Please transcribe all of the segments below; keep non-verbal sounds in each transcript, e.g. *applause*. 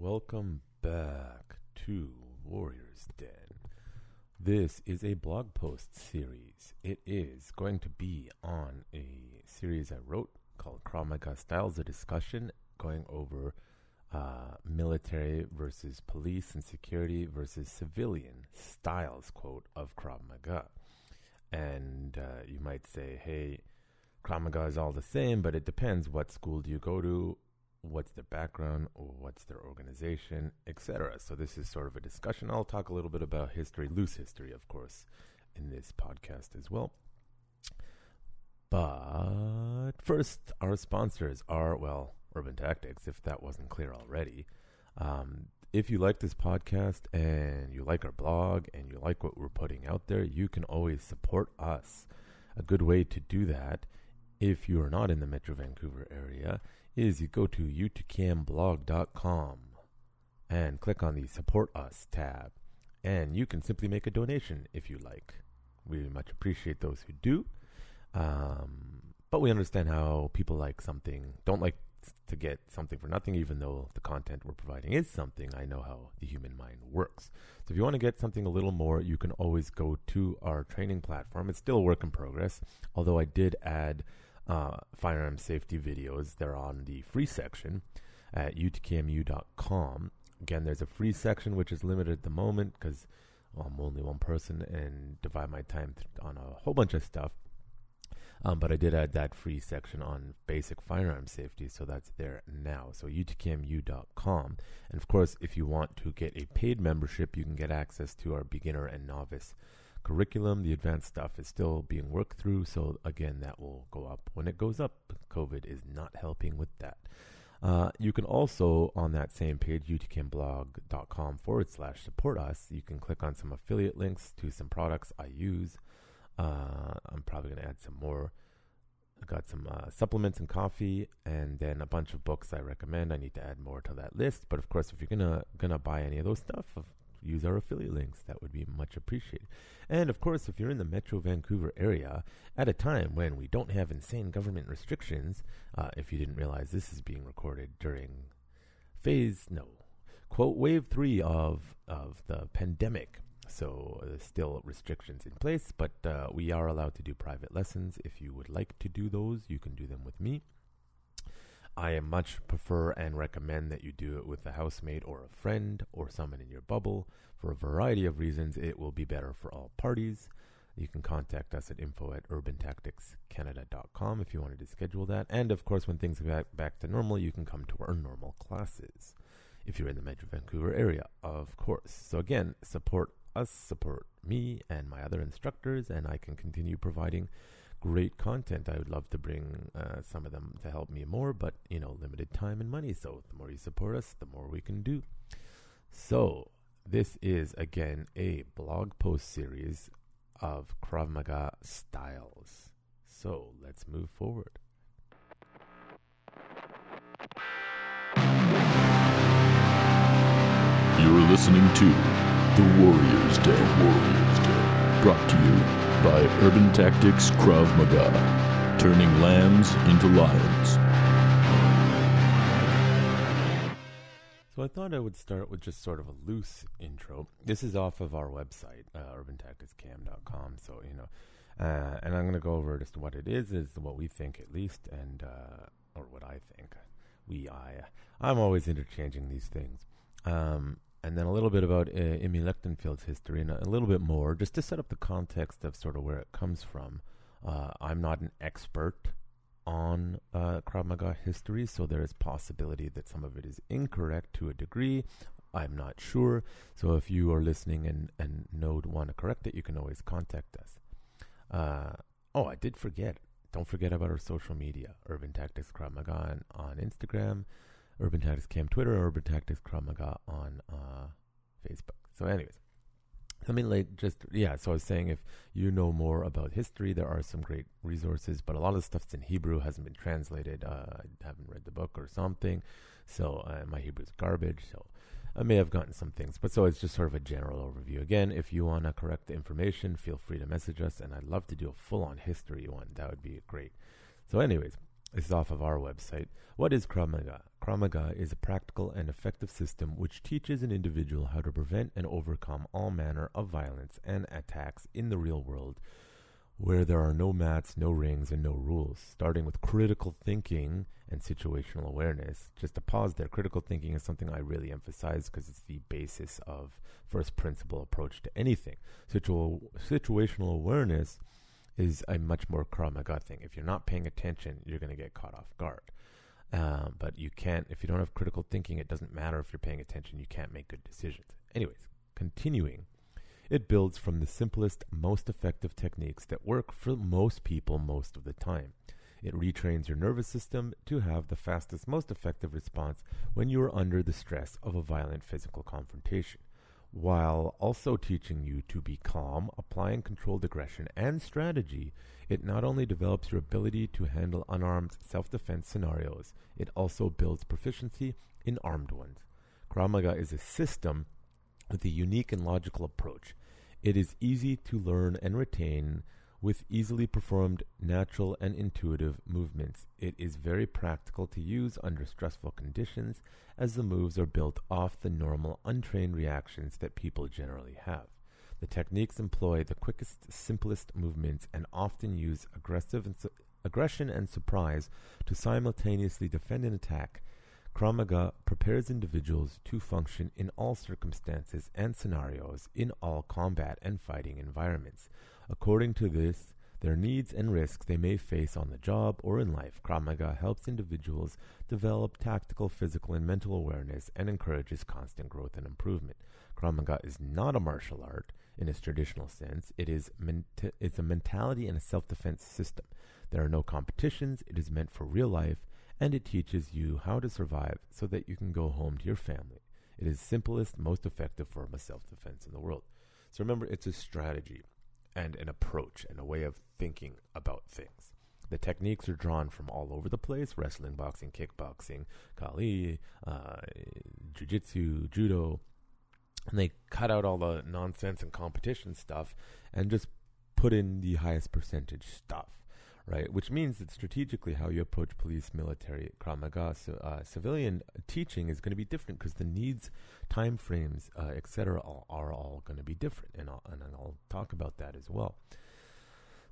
Welcome back to Warriors Den. This is a blog post series. It is going to be on a series I wrote called Krav Maga Styles, a discussion going over uh, military versus police and security versus civilian styles, quote, of Krav Maga. And uh, you might say, hey, Krav Maga is all the same, but it depends what school do you go to, what's their background, what's their organization, etc. So this is sort of a discussion. I'll talk a little bit about history, loose history, of course, in this podcast as well. But first, our sponsors are, well, Urban Tactics, if that wasn't clear already. Um, if you like this podcast and you like our blog and you like what we're putting out there, you can always support us. A good way to do that, if you are not in the Metro Vancouver area, is you go to utkmblog.com and click on the Support Us tab. And you can simply make a donation if you like. We much appreciate those who do. Um, but we understand how people like something, don't like to get something for nothing, even though the content we're providing is something. I know how the human mind works. So if you want to get something a little more, you can always go to our training platform. It's still a work in progress, although I did add uh, firearm safety videos. They're on the free section at utkmu.com. Again, there's a free section which is limited at the moment because well, I'm only one person and divide my time th- on a whole bunch of stuff. Um, but I did add that free section on basic firearm safety, so that's there now. So utkmu.com. And of course, if you want to get a paid membership, you can get access to our beginner and novice curriculum. The advanced stuff is still being worked through, so again, that will go up when it goes up. COVID is not helping with that. Uh, you can also, on that same page, utkmblog.com forward slash support us, you can click on some affiliate links to some products I use. Uh, I'm probably going to add some more. I got some uh, supplements and coffee, and then a bunch of books I recommend. I need to add more to that list. But of course, if you're gonna gonna buy any of those stuff, use our affiliate links. That would be much appreciated. And of course, if you're in the Metro Vancouver area at a time when we don't have insane government restrictions, uh, if you didn't realize this is being recorded during phase no quote wave three of of the pandemic. So there's still restrictions in place, but uh, we are allowed to do private lessons. If you would like to do those, you can do them with me. I much prefer and recommend that you do it with a housemate or a friend or someone in your bubble. For a variety of reasons, it will be better for all parties. You can contact us at info at urbantacticscanada.com if you wanted to schedule that. And of course, when things get back to normal, you can come to our normal classes if you're in the Metro Vancouver area, of course. So again, support us, support me and my other instructors, and I can continue providing great content. I would love to bring uh, some of them to help me more, but you know, limited time and money. So the more you support us, the more we can do. So this is again a blog post series of Krav Maga styles. So let's move forward. You're listening to The Warriors Den. Warriors Den. Brought to you by Urban Tactics Krav Maga. Turning lambs into lions. So I thought I would start with just sort of a loose intro. This is off of our website, uh, urbantacticscam.com. So, you know, uh, and I'm going to go over just what it is, is what we think at least, and, uh, or what I think. We, I, I'm always interchanging these things. Um, and then a little bit about uh, Lichtenfeld's history and a, a, little bit more, just to set up the context of sort of where it comes from. Uh, I'm not an expert on uh, Krav Maga history, so there is possibility that some of it is incorrect to a degree. I'm not sure. So if you are listening and, and know want to correct it, you can always contact us. Uh, oh, I did forget. Don't forget about our social media, Urban Tactics Krav Maga on, on Instagram, Urban Tactics Cam Twitter, Urban Tactics Krav on uh, Facebook. So, anyways, I mean, like, just, yeah, so I was saying if you know more about history, there are some great resources, but a lot of the stuff's in Hebrew, hasn't been translated. Uh, I haven't read the book or something, so uh, my Hebrew's garbage, so I may have gotten some things, but so it's just sort of a general overview. Again, if you want to correct the information, feel free to message us, and I'd love to do a full on history one. That would be great. So, anyways, This is off of our website. What is Krav Maga? Kramaga is a practical and effective system which teaches an individual how to prevent and overcome all manner of violence and attacks in the real world where there are no mats, no rings, and no rules, starting with critical thinking and situational awareness. Just to pause there, critical thinking is something I really emphasize because it's the basis of first principle approach to anything. Situ- situational awareness is a much more Krav Maga thing. If you're not paying attention, you're going to get caught off guard. Um, but you can't, if you don't have critical thinking, it doesn't matter if you're paying attention, you can't make good decisions. Anyways, continuing. It builds from the simplest, most effective techniques that work for most people most of the time. It retrains your nervous system to have the fastest, most effective response when you are under the stress of a violent physical confrontation, while also teaching you to be calm, applying controlled aggression and strategy. It not only develops your ability to handle unarmed self defense scenarios, it also builds proficiency in armed ones. Krav Maga is a system with a unique and logical approach. It is easy to learn and retain with easily performed natural and intuitive movements. It is very practical to use under stressful conditions as the moves are built off the normal untrained reactions that people generally have. The techniques employ the quickest, simplest movements and often use aggressive and su- aggression and surprise to simultaneously defend and attack Krav Maga prepares individuals to function in all circumstances and scenarios in all combat and fighting environments. According to this, their needs and risks they may face on the job or in life, Krav Maga helps individuals develop tactical, physical, and mental awareness and encourages constant growth and improvement. Krav Maga is not a martial art in its traditional sense. It is menta- it's a mentality and a self-defense system. There are no competitions. It is meant for real life and it teaches you how to survive so that you can go home to your family. It is simplest, most effective form of self-defense in the world. So remember, it's a strategy and an approach and a way of thinking about things. The techniques are drawn from all over the place wrestling, boxing, kickboxing, Kali, uh, jiu jitsu, judo. And they cut out all the nonsense and competition stuff and just put in the highest percentage stuff right? Which means that strategically, how you approach police, military, Krav Maga, uh, civilian teaching is going to be different because the needs, time frames, uh, etc., are all going to be different, and I'll, and I'll talk about that as well.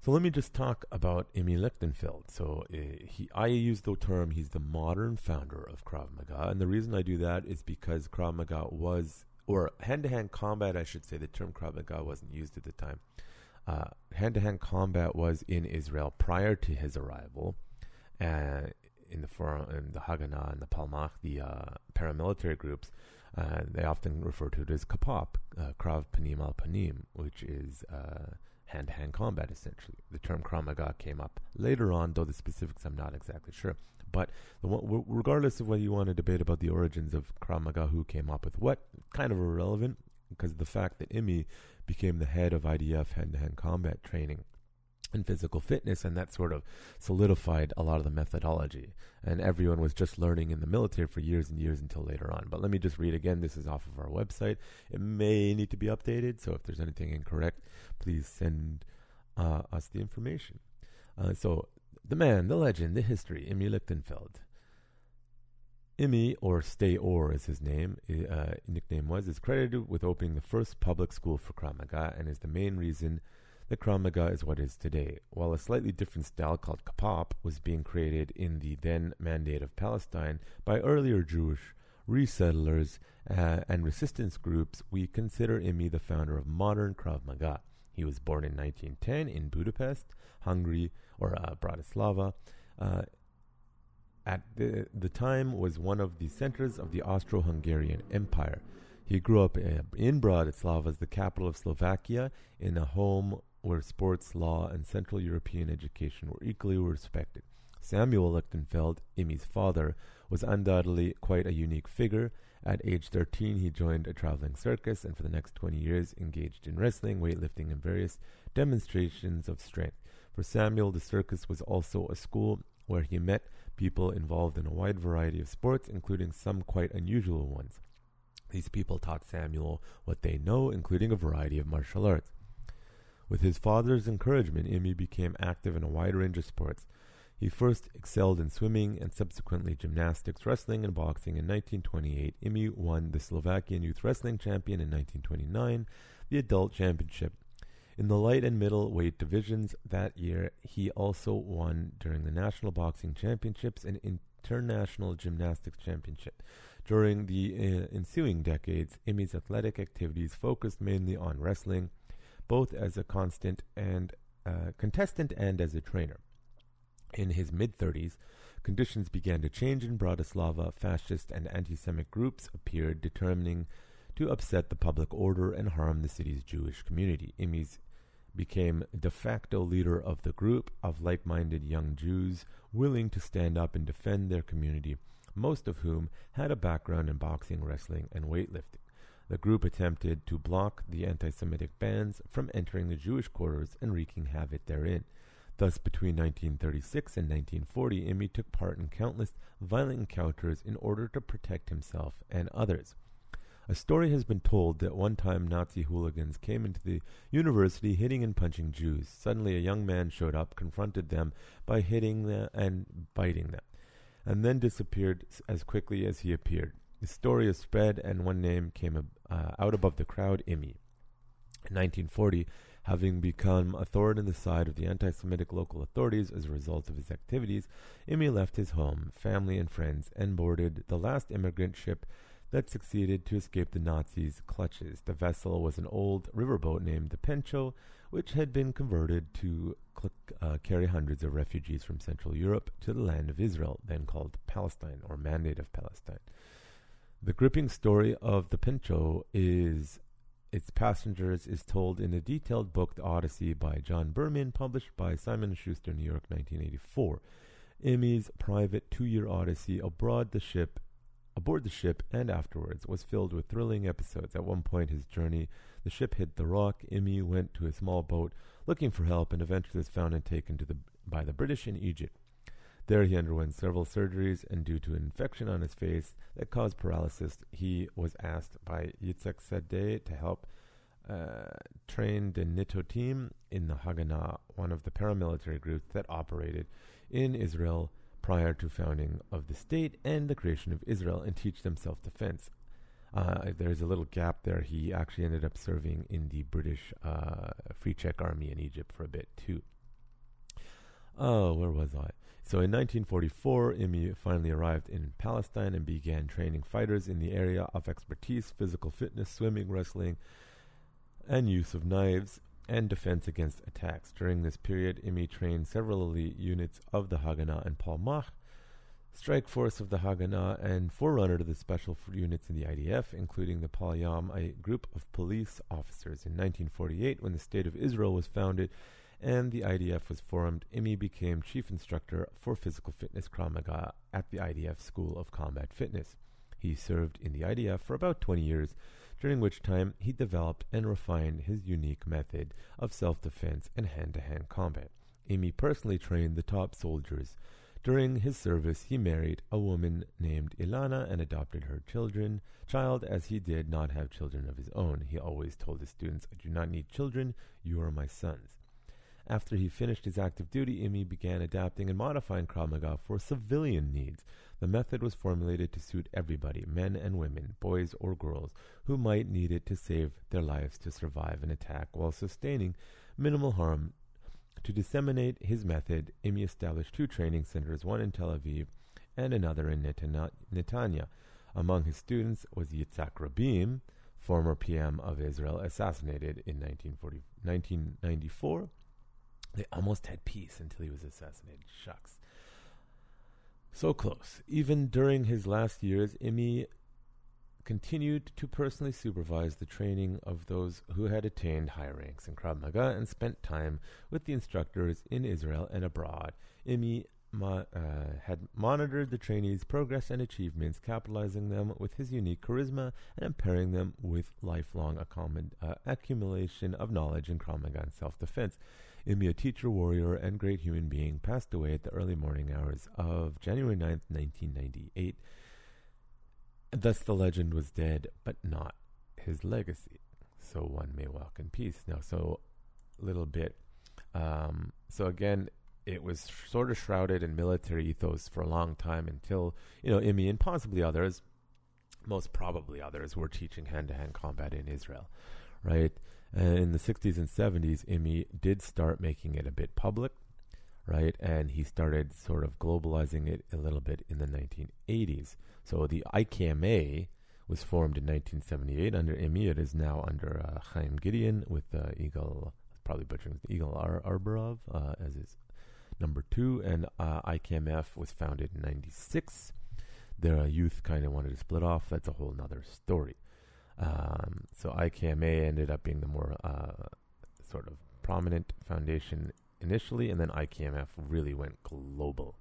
So let me just talk about Emil Lichtenfeld. So uh, he, I use the term he's the modern founder of Krav Maga, and the reason I do that is because Krav Maga was, or hand-to-hand combat, I should say. The term Krav Maga wasn't used at the time hand to hand combat was in Israel prior to his arrival. Uh, in the forum, in the Haganah and the Palmach, the uh, paramilitary groups, uh, they often refer to it as Kapap, uh, Krav Panim al Panim, which is hand to hand combat essentially. The term Krav Maga came up later on, though the specifics I'm not exactly sure. But one, regardless of whether you want to debate about the origins of Krav Maga, who came up with what, kind of irrelevant because of the fact that Imi became the head of IDF hand to hand combat training and physical fitness, and that sort of solidified a lot of the methodology. And everyone was just learning in the military for years and years until later on. But let me just read again. This is off of our website. It may need to be updated, so if there's anything incorrect, please send uh, us the information. Uh, so, the man, the legend, the history, Emil Lichtenfeld. Imi, or Sde-Or is his name, uh, nickname was, is credited with opening the first public school for Krav Maga and is the main reason that Krav Maga is what it is today. While a slightly different style called Kapap was being created in the then Mandate of Palestine by earlier Jewish resettlers uh, and resistance groups, we consider Imi the founder of modern Krav Maga. He was born in 1910 in Budapest, Hungary, or uh, Bratislava. Uh, at the, the time was one of the centers of the Austro-Hungarian Empire. He grew up eh, in Bratislava, as the capital of Slovakia, in a home where sports, law, and Central European education were equally respected. Samuel Lichtenfeld, Imi's father, was undoubtedly quite a unique figure. At age 13, he joined a traveling circus and for the next 20 years engaged in wrestling, weightlifting, and various demonstrations of strength. For Samuel, the circus was also a school where he met people involved in a wide variety of sports, including some quite unusual ones. These people taught Samuel what they know, including a variety of martial arts. With his father's encouragement, Imi became active in a wide range of sports. He first excelled in swimming and subsequently gymnastics, wrestling, and boxing. In 1928, Imi won the Slovakian Youth Wrestling Champion in 1929, the Adult Championship. In the light and middle weight divisions that year, he also won during the National Boxing Championships and International Gymnastics Championship. During the uh, ensuing decades, Imi's athletic activities focused mainly on wrestling, both as a constant and uh, contestant and as a trainer. In his mid 30s, conditions began to change in Bratislava. Fascist and anti Semitic groups appeared, determining to upset the public order and harm the city's Jewish community. Imis became de facto leader of the group of like minded young Jews willing to stand up and defend their community, most of whom had a background in boxing, wrestling, and weightlifting. The group attempted to block the anti Semitic bands from entering the Jewish quarters and wreaking havoc therein. Thus, between 1936 and 1940, Imi took part in countless violent encounters in order to protect himself and others. A story has been told that one time Nazi hooligans came into the university hitting and punching Jews. Suddenly, a young man showed up, confronted them by hitting them and biting them, and then disappeared as quickly as he appeared. The story is spread, and one name came uh, out above the crowd Imi. In 1940, having become a thorn in the side of the anti Semitic local authorities as a result of his activities, Imi left his home, family, and friends and boarded the last immigrant ship that succeeded to escape the Nazis' clutches. The vessel was an old riverboat named the Pentcho, which had been converted to uh, carry hundreds of refugees from Central Europe to the land of Israel, then called Palestine or Mandate of Palestine. The gripping story of the Pentcho is its passengers is told in a detailed book, The Odyssey, by John Bierman, published by Simon & Schuster, New York, 1984. Imi's private two-year odyssey abroad the ship aboard the ship and afterwards was filled with thrilling episodes. At one point, his journey, the ship hit the rock. Imi went to a small boat looking for help and eventually was found and taken to the, by the British in Egypt. There, he underwent several surgeries, and due to an infection on his face that caused paralysis, he was asked by Yitzhak Sadeh to help uh, train the NATO team in the Haganah, one of the paramilitary groups that operated in Israel prior to founding of the state and the creation of Israel and teach them self-defense. Uh, there's a little gap there. He actually ended up serving in the British uh, Free Czech Army in Egypt for a bit too. Oh, where was I? So in 1944, Imi finally arrived in Palestine and began training fighters in the area of expertise, physical fitness, swimming, wrestling, and use of knives and defense against attacks. During this period, Imi trained several elite units of the Haganah and Palmach, strike force of the Haganah, and forerunner to the special units in the IDF, including the Palyam, a group of police officers. In 1948, when the State of Israel was founded and the IDF was formed, Imi became chief instructor for physical fitness Krav Maga at the IDF School of Combat Fitness. He served in the IDF for about 20 years during which time he developed and refined his unique method of self defense and hand to hand combat. Imi personally trained the top soldiers. During his service, he married a woman named Ilana and adopted her children, child as he did not have children of his own. He always told his students, I do not need children, you are my sons. After he finished his active duty, Imi began adapting and modifying Krav Maga for civilian needs. The method was formulated to suit everybody, men and women, boys or girls, who might need it to save their lives to survive an attack while sustaining minimal harm. To disseminate his method, Imi established two training centers, one in Tel Aviv and another in Netanya. Among his students was Yitzhak Rabin, former PM of Israel, assassinated in 1994 they almost had peace until he was assassinated. Shucks. So close. Even during his last years, Imi continued to personally supervise the training of those who had attained high ranks in Krav Maga and spent time with the instructors in Israel and abroad. Imi uh, had monitored the trainees' progress and achievements, capitalizing them with his unique charisma and impairing them with lifelong uh, accumulation of knowledge in Krav Maga and self-defense. Imi, a teacher, warrior, and great human being, passed away at the early morning hours of January 9th, 1998. Thus, the legend was dead, but not his legacy. So one may walk in peace. Now, so a little bit. Um, so again, it was sort of shrouded in military ethos for a long time until, you know, IMI and possibly others, most probably others, were teaching hand to hand combat in Israel, right? And in the 60s and 70s, IMI did start making it a bit public, right? And he started sort of globalizing it a little bit in the 1980s. So the IKMA was formed in 1978 under IMI. It is now under uh, Chaim Gideon with uh, Eagle, probably butchering Eagle Ar- Arborov uh, as his number two. And uh, IKMF was founded in 96. Their youth kind of wanted to split off. That's a whole nother story. Um, so IKMA ended up being the more uh, sort of prominent foundation initially, and then IKMF really went global.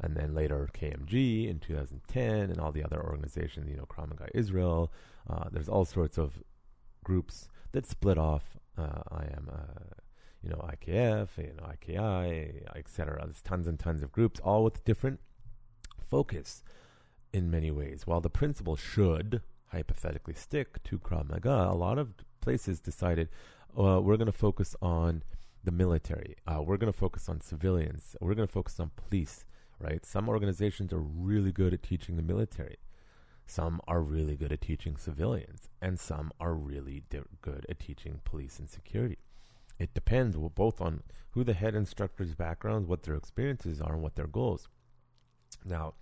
And then later KMG in 2010, and all the other organizations, you know, Krav Maga Israel. Uh, there's all sorts of groups that split off. Uh, I am, uh, you know, IKF, you know, IKI, etc. There's tons and tons of groups, all with different focus in many ways. While the principle should hypothetically stick to Krav Maga, a lot of places decided uh, we're going to focus on the military. Uh, we're going to focus on civilians. We're going to focus on police, right? Some organizations are really good at teaching the military. Some are really good at teaching civilians, and some are really good at teaching police and security. It depends well, both on who the head instructor's background, what their experiences are, and what their goals. Now,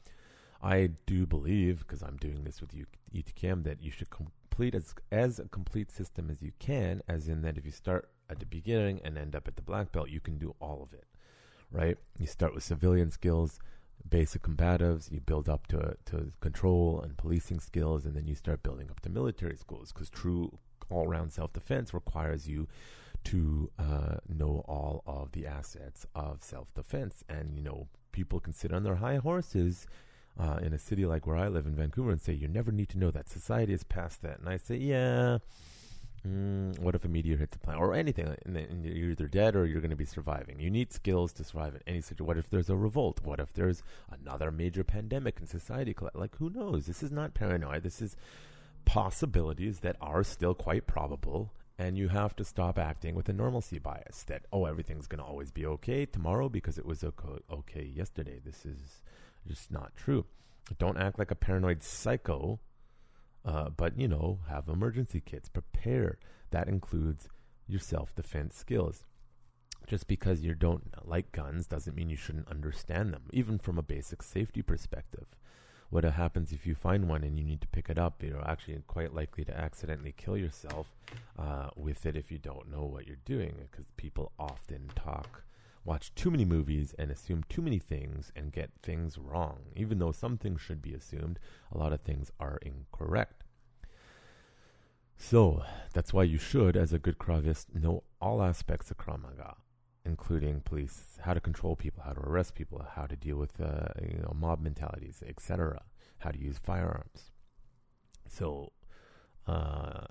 I do believe, because I'm doing this with UTKM, that you should complete as as a complete system as you can. As in that, if you start at the beginning and end up at the black belt, you can do all of it. Right? You start with civilian skills, basic combatives. You build up to to control and policing skills, and then you start building up to military schools. Because true all-round self-defense requires you to uh, know all of the assets of self-defense, and you know people can sit on their high horses uh, in a city like where I live in Vancouver and say, you never need to know that. Society is past that. And I say, yeah. Mm, what if a meteor hits the planet or anything? And, and you're either dead or you're going to be surviving. You need skills to survive in any situation. What if there's a revolt? What if there's another major pandemic in society? Like, who knows? This is not paranoia. This is possibilities that are still quite probable. And you have to stop acting with a normalcy bias that, oh, everything's going to always be okay tomorrow because it was okay yesterday. This is just not true. Don't act like a paranoid psycho, uh, but you know, have emergency kits. Prepare. That includes your self defense skills. Just because you don't like guns doesn't mean you shouldn't understand them, even from a basic safety perspective. What happens if you find one and you need to pick it up? You're actually quite likely to accidentally kill yourself uh, with it if you don't know what you're doing, because people often talk watch too many movies and assume too many things and get things wrong. Even though some things should be assumed, a lot of things are incorrect. So that's why you should, as a good Kravist, know all aspects of Krav Maga, including police, how to control people, how to arrest people, how to deal with uh, you know mob mentalities, etc., how to use firearms. So uh,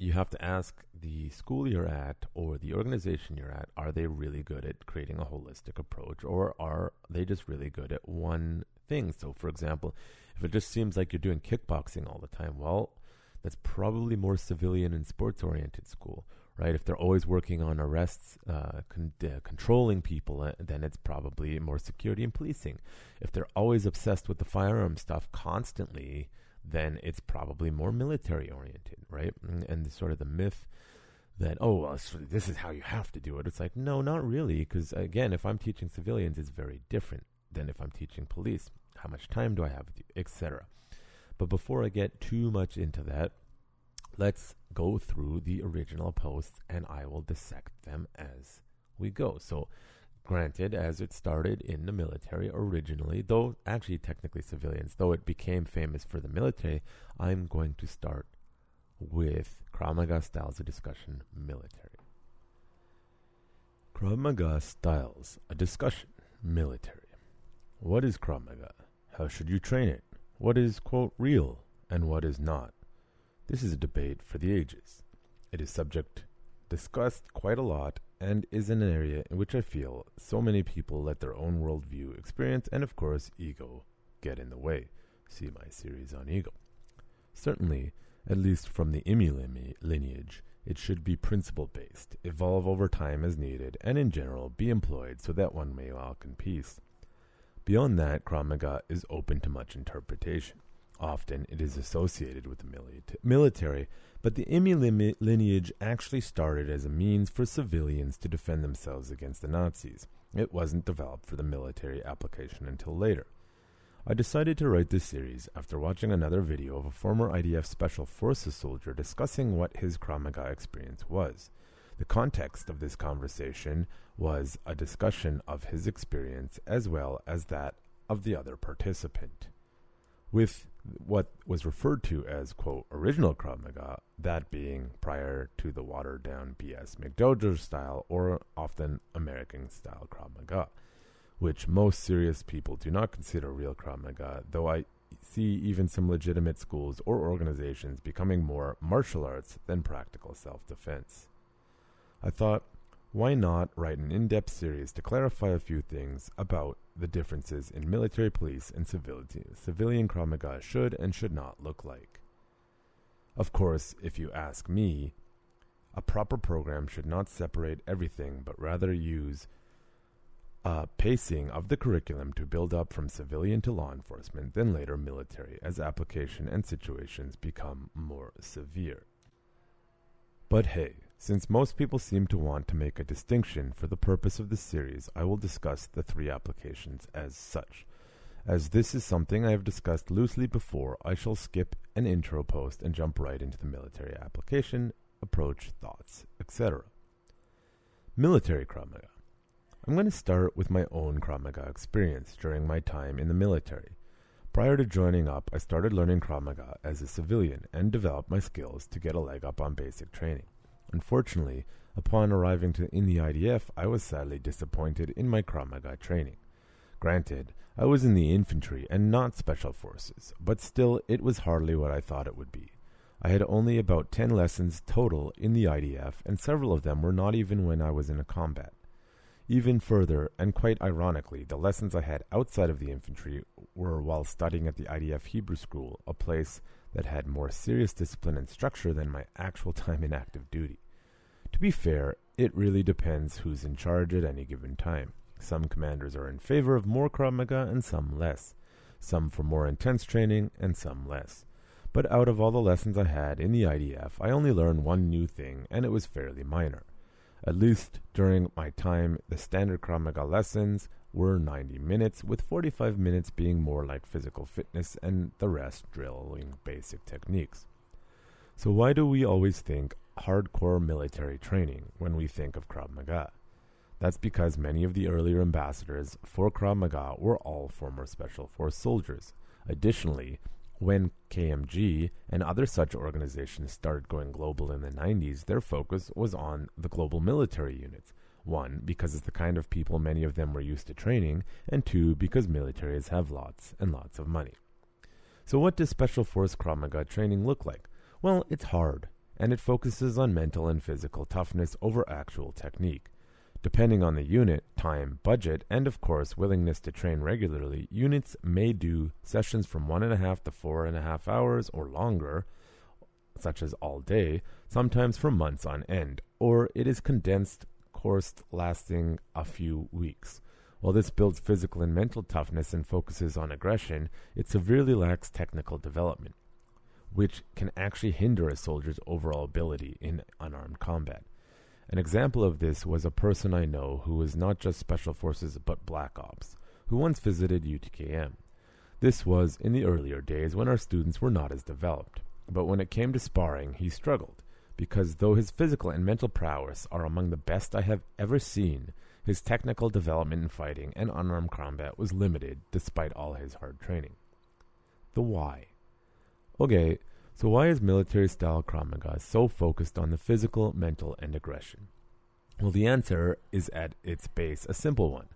you have to ask the school you're at or the organization you're at are they really good at creating a holistic approach or are they just really good at one thing? So for example if it just seems like you're doing kickboxing all the time well that's probably more civilian and sports oriented school right? If they're always working on arrests uh, con- uh, controlling people uh, then it's probably more security and policing. If they're always obsessed with the firearm stuff constantly then it's probably more military oriented, right? And, and sort of the myth that oh well, this is how you have to do it. It's like no, not really, because again, if I'm teaching civilians, it's very different than if I'm teaching police. How much time do I have with you, etc. But before I get too much into that, let's go through the original posts, and I will dissect them as we go. So Granted, as it started in the military originally, though actually technically civilians, though it became famous for the military, I'm going to start with Krav Maga styles discussion military. Krav Maga styles a discussion military. What is Krav Maga? How should you train it? What is, quote, real and what is not? This is a debate for the ages. It is subject discussed quite a lot and is an area in which I feel so many people let their own worldview, experience, and of course, ego get in the way. See my series on ego. Certainly, At least from the Imi lineage, it should be principle based, evolve over time as needed, and in general be employed so that one may walk in peace. Beyond that, Krav Maga is open to much interpretation. Often it is associated with the military, but the Imi lineage actually started as a means for civilians to defend themselves against the Nazis. It wasn't developed for the military application until later. I decided to write this series after watching another video of a former IDF Special Forces soldier discussing what his Krav Maga experience was. The context of this conversation was a discussion of his experience as well as that of the other participant. With what was referred to as, quote, original Krav Maga, that being prior to the watered down BS McDojo style or often American style Krav Maga, which most serious people do not consider real Krav Maga, though I see even some legitimate schools or organizations becoming more martial arts than practical self defense. I thought, why not write an in depth series to clarify a few things about the differences in military police and civilian, civilian Krav Maga should and should not look like. Of course, if you ask me, a proper program should not separate everything but rather use a pacing of the curriculum to build up from civilian to law enforcement, then later military, as application and situations become more severe. But hey, since most people seem to want to make a distinction for the purpose of this series, I will discuss the three applications as such. As this is something I have discussed loosely before, I shall skip an intro post and jump right into the military application, approach, thoughts, etc. Military Krav Maga. I'm going to start with my own Krav Maga experience during my time in the military. Prior to joining up, I started learning Krav Maga as a civilian and developed my skills to get a leg up on basic training. Unfortunately, upon arriving to, in the IDF, I was sadly disappointed in my Krav Maga training. Granted, I was in the infantry and not special forces, but still it was hardly what I thought it would be. I had only about 10 lessons total in the IDF, and several of them were not even when I was in a combat. Even further, and quite ironically, the lessons I had outside of the infantry were while studying at the IDF Hebrew School, a place that had more serious discipline and structure than my actual *laughs* time in active duty. To be fair, it really depends who's in charge at any given time. Some commanders are in favor of more Krav Maga and some less. Some for more intense training and some less. But out of all the lessons I had in the IDF, I only learned one new thing, and it was fairly minor. At least during my time, the standard Krav Maga lessons were 90 minutes, with 45 minutes being more like physical fitness and the rest drilling basic techniques. So, why do we always think hardcore military training when we think of Krav Maga? That's because many of the earlier ambassadors for Krav Maga were all former Special Force soldiers. Additionally, when KMG and other such organizations started going global in the 90s, their focus was on the global military units, one, because it's the kind of people many of them were used to training, and two, because militaries have lots and lots of money. So, what does Special Force Krav Maga training look like? Well, it's hard, and it focuses on mental and physical toughness over actual technique. Depending on the unit, time, budget, and of course willingness to train regularly, units may do sessions from one and a half to four and a half hours or longer, such as all day, sometimes for months on end, or it is condensed course lasting a few weeks. While this builds physical and mental toughness and focuses on aggression, it severely lacks technical development, which can actually hinder a soldier's overall ability in unarmed combat. An example of this was a person I know who was not just Special Forces but Black Ops, who once visited UTKM. This was in the earlier days when our students were not as developed, but when it came to sparring, he struggled because though his physical and mental prowess are among the best I have ever seen, his technical development in fighting and unarmed combat was limited despite all his hard training. The why. Okay, so why is military style Krav Maga so focused on the physical, mental, and aggression? Well, the answer is at its base a simple one.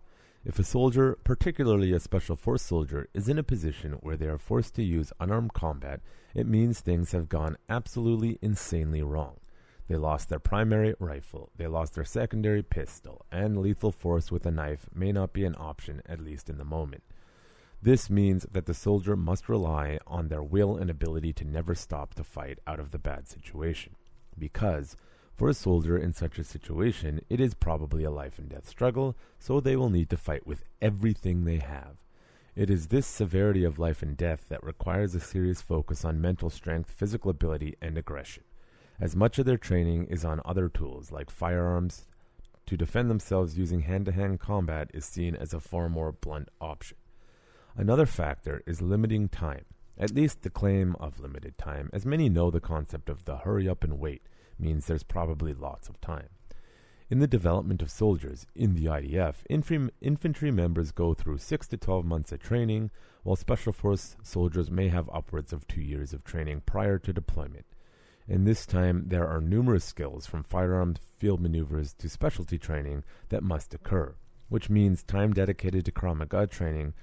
If a soldier, particularly a special force soldier, is in a position where they are forced to use unarmed combat, it means things have gone absolutely insanely wrong. They lost their primary rifle, they lost their secondary pistol, and lethal force with a knife may not be an option, at least in the moment. This means that the soldier must rely on their will and ability to never stop to fight out of the bad situation. Because, for a soldier in such a situation, it is probably a life and death struggle, so they will need to fight with everything they have. It is this severity of life and death that requires a serious focus on mental strength, physical ability, and aggression, as much of their training is on other tools like firearms. To defend themselves using hand to hand combat is seen as a far more blunt option. Another factor is limiting time, at least the claim of limited time, as many know the concept of the hurry up and wait means there's probably lots of time. In the development of soldiers in the IDF, infantry, infantry members go through 6 to 12 months of training, while Special Force soldiers may have upwards of two years of training prior to deployment. In this time, there are numerous skills from firearms, field maneuvers to specialty training that must occur, which means time dedicated to Krav training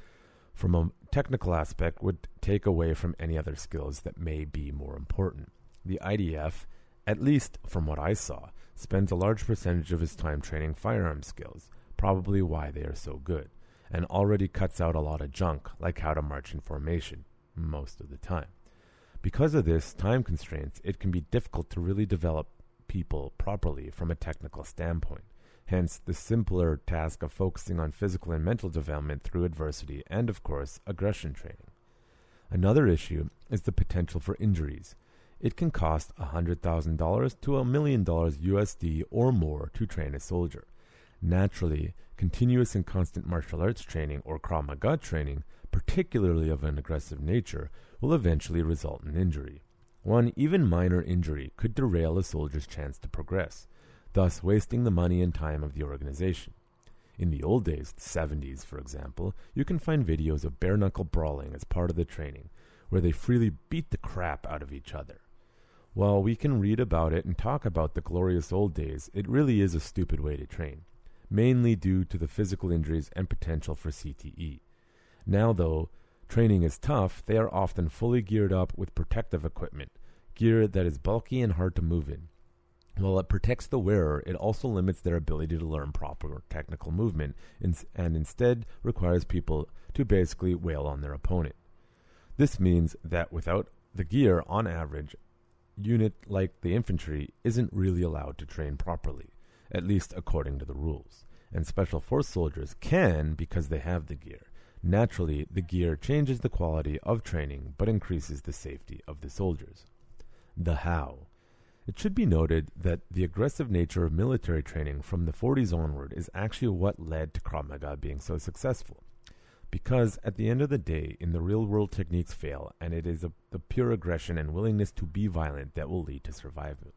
from a technical aspect would take away from any other skills that may be more important. The IDF, at least from what I saw, spends a large percentage of his time training firearm skills, probably why they are so good, and already cuts out a lot of junk, like how to march in formation, most of the time. Because of this time constraints, it can be difficult to really develop people properly from a technical standpoint. Hence, the simpler task of focusing on physical and mental development through adversity and, of course, aggression training. Another issue is the potential for injuries. It can cost $100,000 to a million dollars USD or more to train a soldier. Naturally, continuous and constant martial arts training or Krav Maga training, particularly of an aggressive nature, will eventually result in injury. One even minor injury could derail a soldier's chance to progress, thus wasting the money and time of the organization. In the old days, the 70s for example, you can find videos of bare knuckle brawling as part of the training, where they freely beat the crap out of each other. While we can read about it and talk about the glorious old days, it really is a stupid way to train, mainly due to the physical injuries and potential for CTE. Now, though, training is tough, they are often fully geared up with protective equipment, gear that is bulky and hard to move in. While it protects the wearer, it also limits their ability to learn proper technical movement and instead requires people to basically wail on their opponent. This means that without the gear, on average, unit like the infantry isn't really allowed to train properly, at least according to the rules. And special force soldiers can because they have the gear. Naturally, the gear changes the quality of training but increases the safety of the soldiers. The how. It should be noted that the aggressive nature of military training from the 40s onward is actually what led to Krav Maga being so successful. Because at the end of the day, in the real world, techniques fail, and it is a, the pure aggression and willingness to be violent that will lead to survival.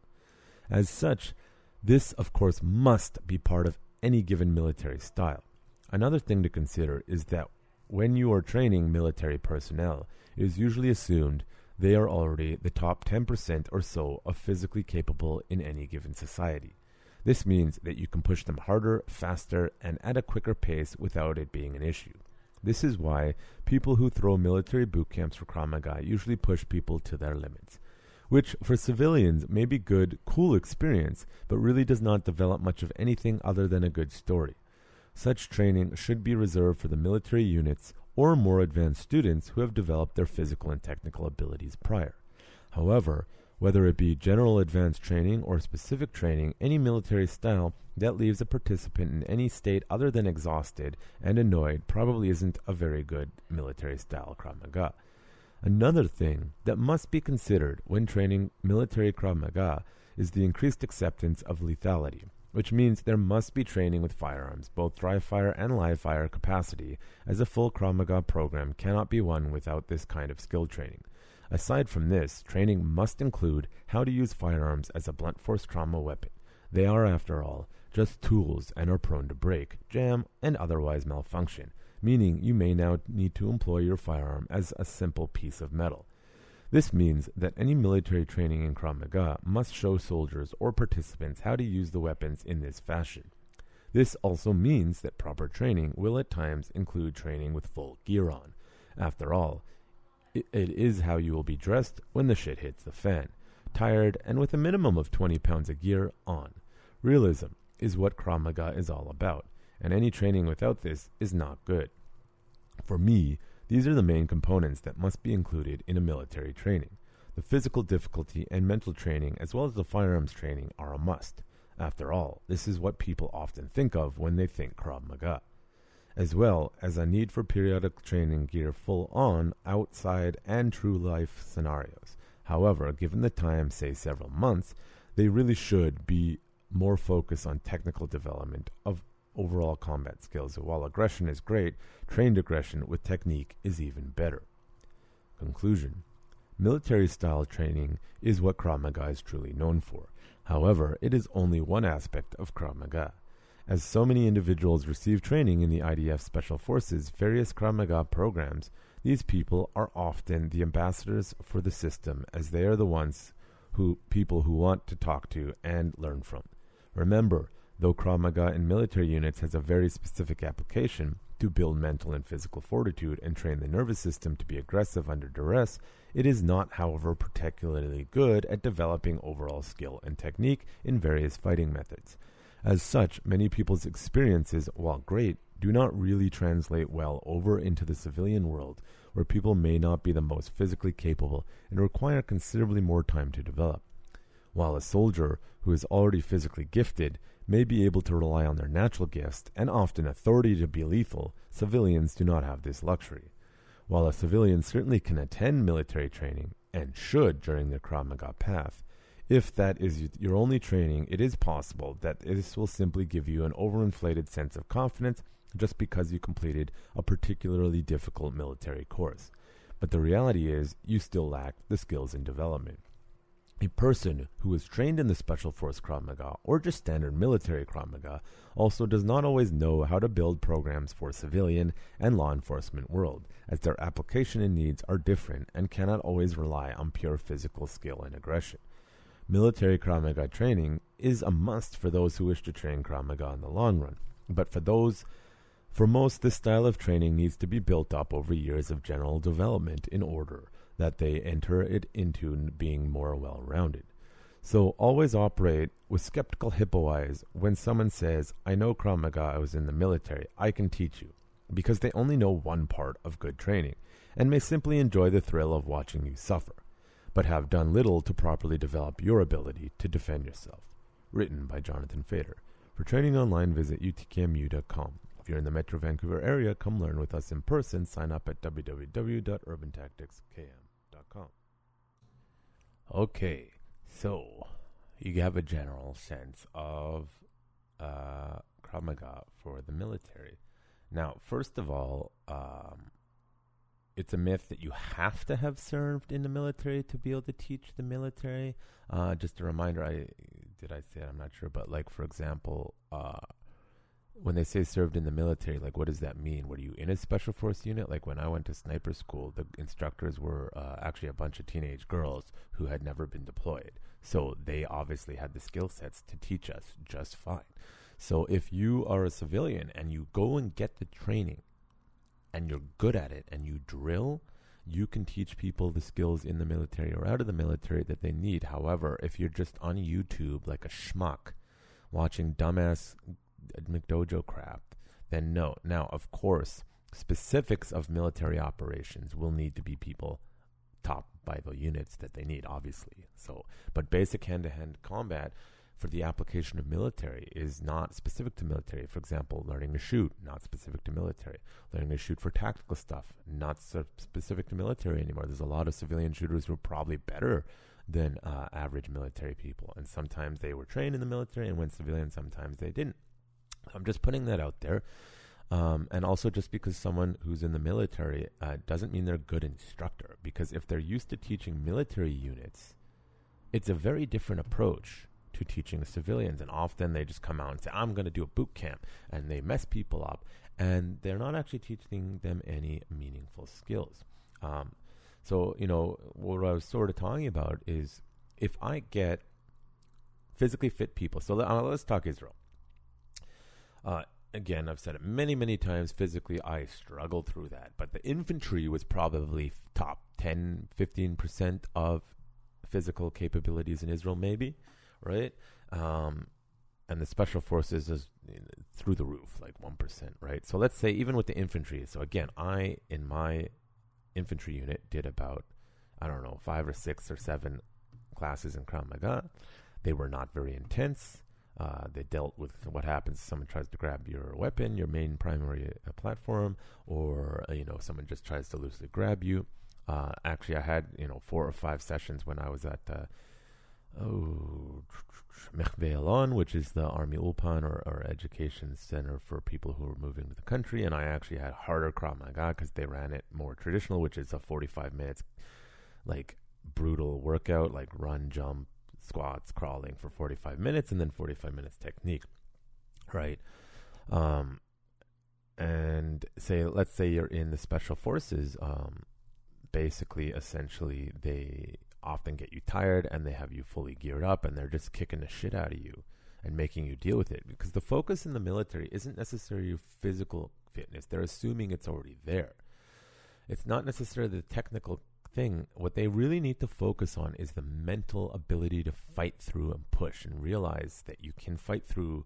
As such, this, of course, must be part of any given military style. Another thing to consider is that when you are training military personnel, it is usually assumed they are already the top 10% or so of physically capable in any given society. This means that you can push them harder, faster, and at a quicker pace without it being an issue. This is why people who throw military boot camps for Krav Maga usually push people to their limits, which for civilians may be good, cool experience, but really does not develop much of anything other than a good story. Such training should be reserved for the military units or more advanced students who have developed their physical and technical abilities prior. However, whether it be general advanced training or specific training, any military style that leaves a participant in any state other than exhausted and annoyed probably isn't a very good military style Krav Maga. Another thing that must be considered when training military Krav Maga is the increased acceptance of lethality, which means there must be training with firearms, both dry fire and live fire capacity, as a full Krav Maga program cannot be won without this kind of skill training. Aside from this, training must include how to use firearms as a blunt force trauma weapon. They are, after all, just tools and are prone to break, jam, and otherwise malfunction, meaning you may now need to employ your firearm as a simple piece of metal. This means that any military training in Krav Maga must show soldiers or participants how to use the weapons in this fashion. This also means that proper training will at times include training with full gear on. After all, it, is how you will be dressed when the shit hits the fan, tired and with a minimum of 20 pounds of gear on. Realism is what Krav Maga is all about, and any training without this is not good. For me, These are the main components that must be included in a military training. The physical difficulty and mental training, as well as the firearms training, are a must. After all, this is what people often think of when they think Krav Maga, as well as a need for periodic training gear full on, outside, and true life scenarios. However, given the time, say several months, they really should be more focused on technical development of overall combat skills. While aggression is great, trained aggression with technique is even better. Conclusion Military style training is what Krav Maga is truly known for. However, it is only one aspect of Krav Maga. As so many individuals receive training in the IDF Special Forces various Krav Maga programs, these people are often the ambassadors for the system as they are the ones who people who want to talk to and learn from. Remember, though Krav Maga in military units has a very specific application to build mental and physical fortitude and train the nervous system to be aggressive under duress, it is not, however, particularly good at developing overall skill and technique in various fighting methods. As such, many people's experiences, while great, do not really translate well over into the civilian world, where people may not be the most physically capable and require considerably more time to develop. While a soldier who is already physically gifted may be able to rely on their natural gifts and often authority to be lethal, civilians do not have this luxury. While a civilian certainly can attend military training, and should during their Krav Maga path, if that is your only training, it is possible that this will simply give you an overinflated sense of confidence just because you completed a particularly difficult military course. But the reality is, you still lack the skills in development. A person who is trained in the Special Force Krav Maga or just standard military Krav Maga also does not always know how to build programs for civilian and law enforcement world, as their application and needs are different and cannot always rely on pure physical skill and aggression. Military Krav Maga training is a must for those who wish to train Krav Maga in the long run, but for those for most, this style of training needs to be built up over years of general development in order that they enter it into being more well rounded. So always operate with skeptical hippo eyes when someone says, I know Krav Maga, I was in the military, I can teach you, because they only know one part of good training and may simply enjoy the thrill of watching you suffer, but have done little to properly develop your ability to defend yourself. Written by Jonathan Fader. For training online, visit utkmu.com. If you're in the Metro Vancouver area, come learn with us in person. Sign up at www.urbantacticskm.com. Okay, so you have a general sense of uh, Krav Maga for the military. Now, first of all, um, it's a myth that you have to have served in the military to be able to teach the military. Uh, just a reminder, I did I say it? I'm not sure, but like for example, uh, when they say served in the military, like what does that mean? Were you in a special force unit? Like when I went to sniper school, the instructors were uh, actually a bunch of teenage girls who had never been deployed. So they obviously had the skill sets to teach us just fine. So if you are a civilian and you go and get the training and you're good at it and you drill, you can teach people the skills in the military or out of the military that they need. However, if you're just on YouTube like a schmuck watching dumbass McDojo crap, then no. Now, of course, specifics of military operations will need to be people top by the units that they need, obviously. So, but basic hand-to-hand combat for the application of military is not specific to military. For example, learning to shoot, not specific to military. Learning to shoot for tactical stuff, not so specific to military anymore. There's a lot of civilian shooters who are probably better than uh, average military people, and sometimes they were trained in the military and went civilian. Sometimes they didn't. I'm just putting that out there. Um, and also, just because someone who's in the military uh, doesn't mean they're a good instructor. Because if they're used to teaching military units, it's a very different approach to teaching the civilians. And often they just come out and say, I'm going to do a boot camp. And they mess people up. And they're not actually teaching them any meaningful skills. Um, so, you know, what I was sort of talking about is if I get physically fit people. So uh, let's talk Israel. Uh, again, I've said it many, many times. Physically, I struggled through that. But the infantry was probably top 10, 15% of physical capabilities in Israel, maybe, right? Um, and the special forces is through the roof, like one percent, right? So let's say even with the infantry. So again, I in my infantry unit did about I don't know five or six or seven classes in Krav Maga. They were not very intense. Uh, they dealt with what happens if someone tries to grab your weapon, your main primary uh, platform, or uh, you know someone just tries to loosely grab you. Uh, actually, I had you know four or five sessions when I was at uh, oh Michve Alon, which is the Army Ulpan or, or education center for people who are moving to the country, and I actually had harder Krav Maga because they ran it more traditional, which is a 45 minutes like brutal workout, like run, jump, squats, crawling for 45 minutes, and then 45 minutes technique, right? Um, and say, let's say you're in the special forces. Um, basically, essentially, they often get you tired and they have you fully geared up and they're just kicking the shit out of you and making you deal with it. Because the focus in the military isn't necessarily physical fitness. They're assuming it's already there. It's not necessarily the technical thing. What they really need to focus on is the mental ability to fight through and push and realize that you can fight through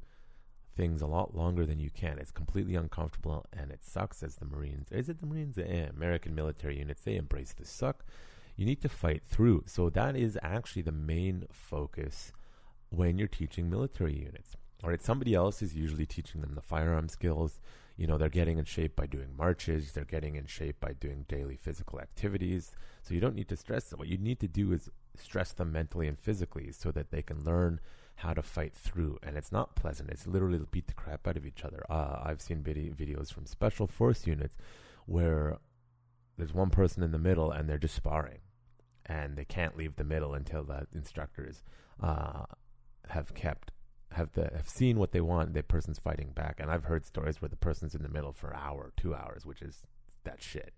things a lot longer than you can. It's completely uncomfortable and it sucks as the marines is it the marines? Eh, american military units they embrace the suck you need to fight through. So that is actually the main focus when you're teaching military units. All right, somebody else is usually teaching them the firearm skills. You know, they're getting in shape by doing marches, they're getting in shape by doing daily physical activities. So you don't need to stress them. What you need to do is stress them mentally and physically so that they can learn how to fight through. And it's not pleasant, it's literally beat the crap out of each other. Uh, I've seen vid- videos from special force units where there's one person in the middle and they're just sparring and they can't leave the middle until the instructors uh, have kept have the have seen what they want. The person's fighting back, and I've heard stories where the person's in the middle for an hour, two hours, which is that shit,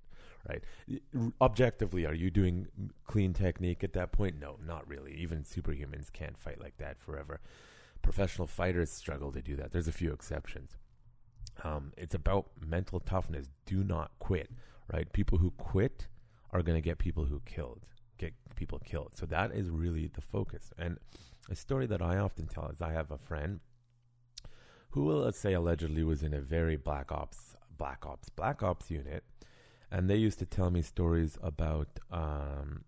right? Objectively, are you doing clean technique at that point? No, not really. Even superhumans can't fight like that forever. Professional fighters struggle to do that. There's a few exceptions. Um, it's about mental toughness. Do not quit, right? People who quit are going to get people who killed get people killed. So that is really the focus. And a story that I often tell is I have a friend who, let's say, allegedly was in a very black ops, black ops, black ops unit, and they used to tell me stories about um,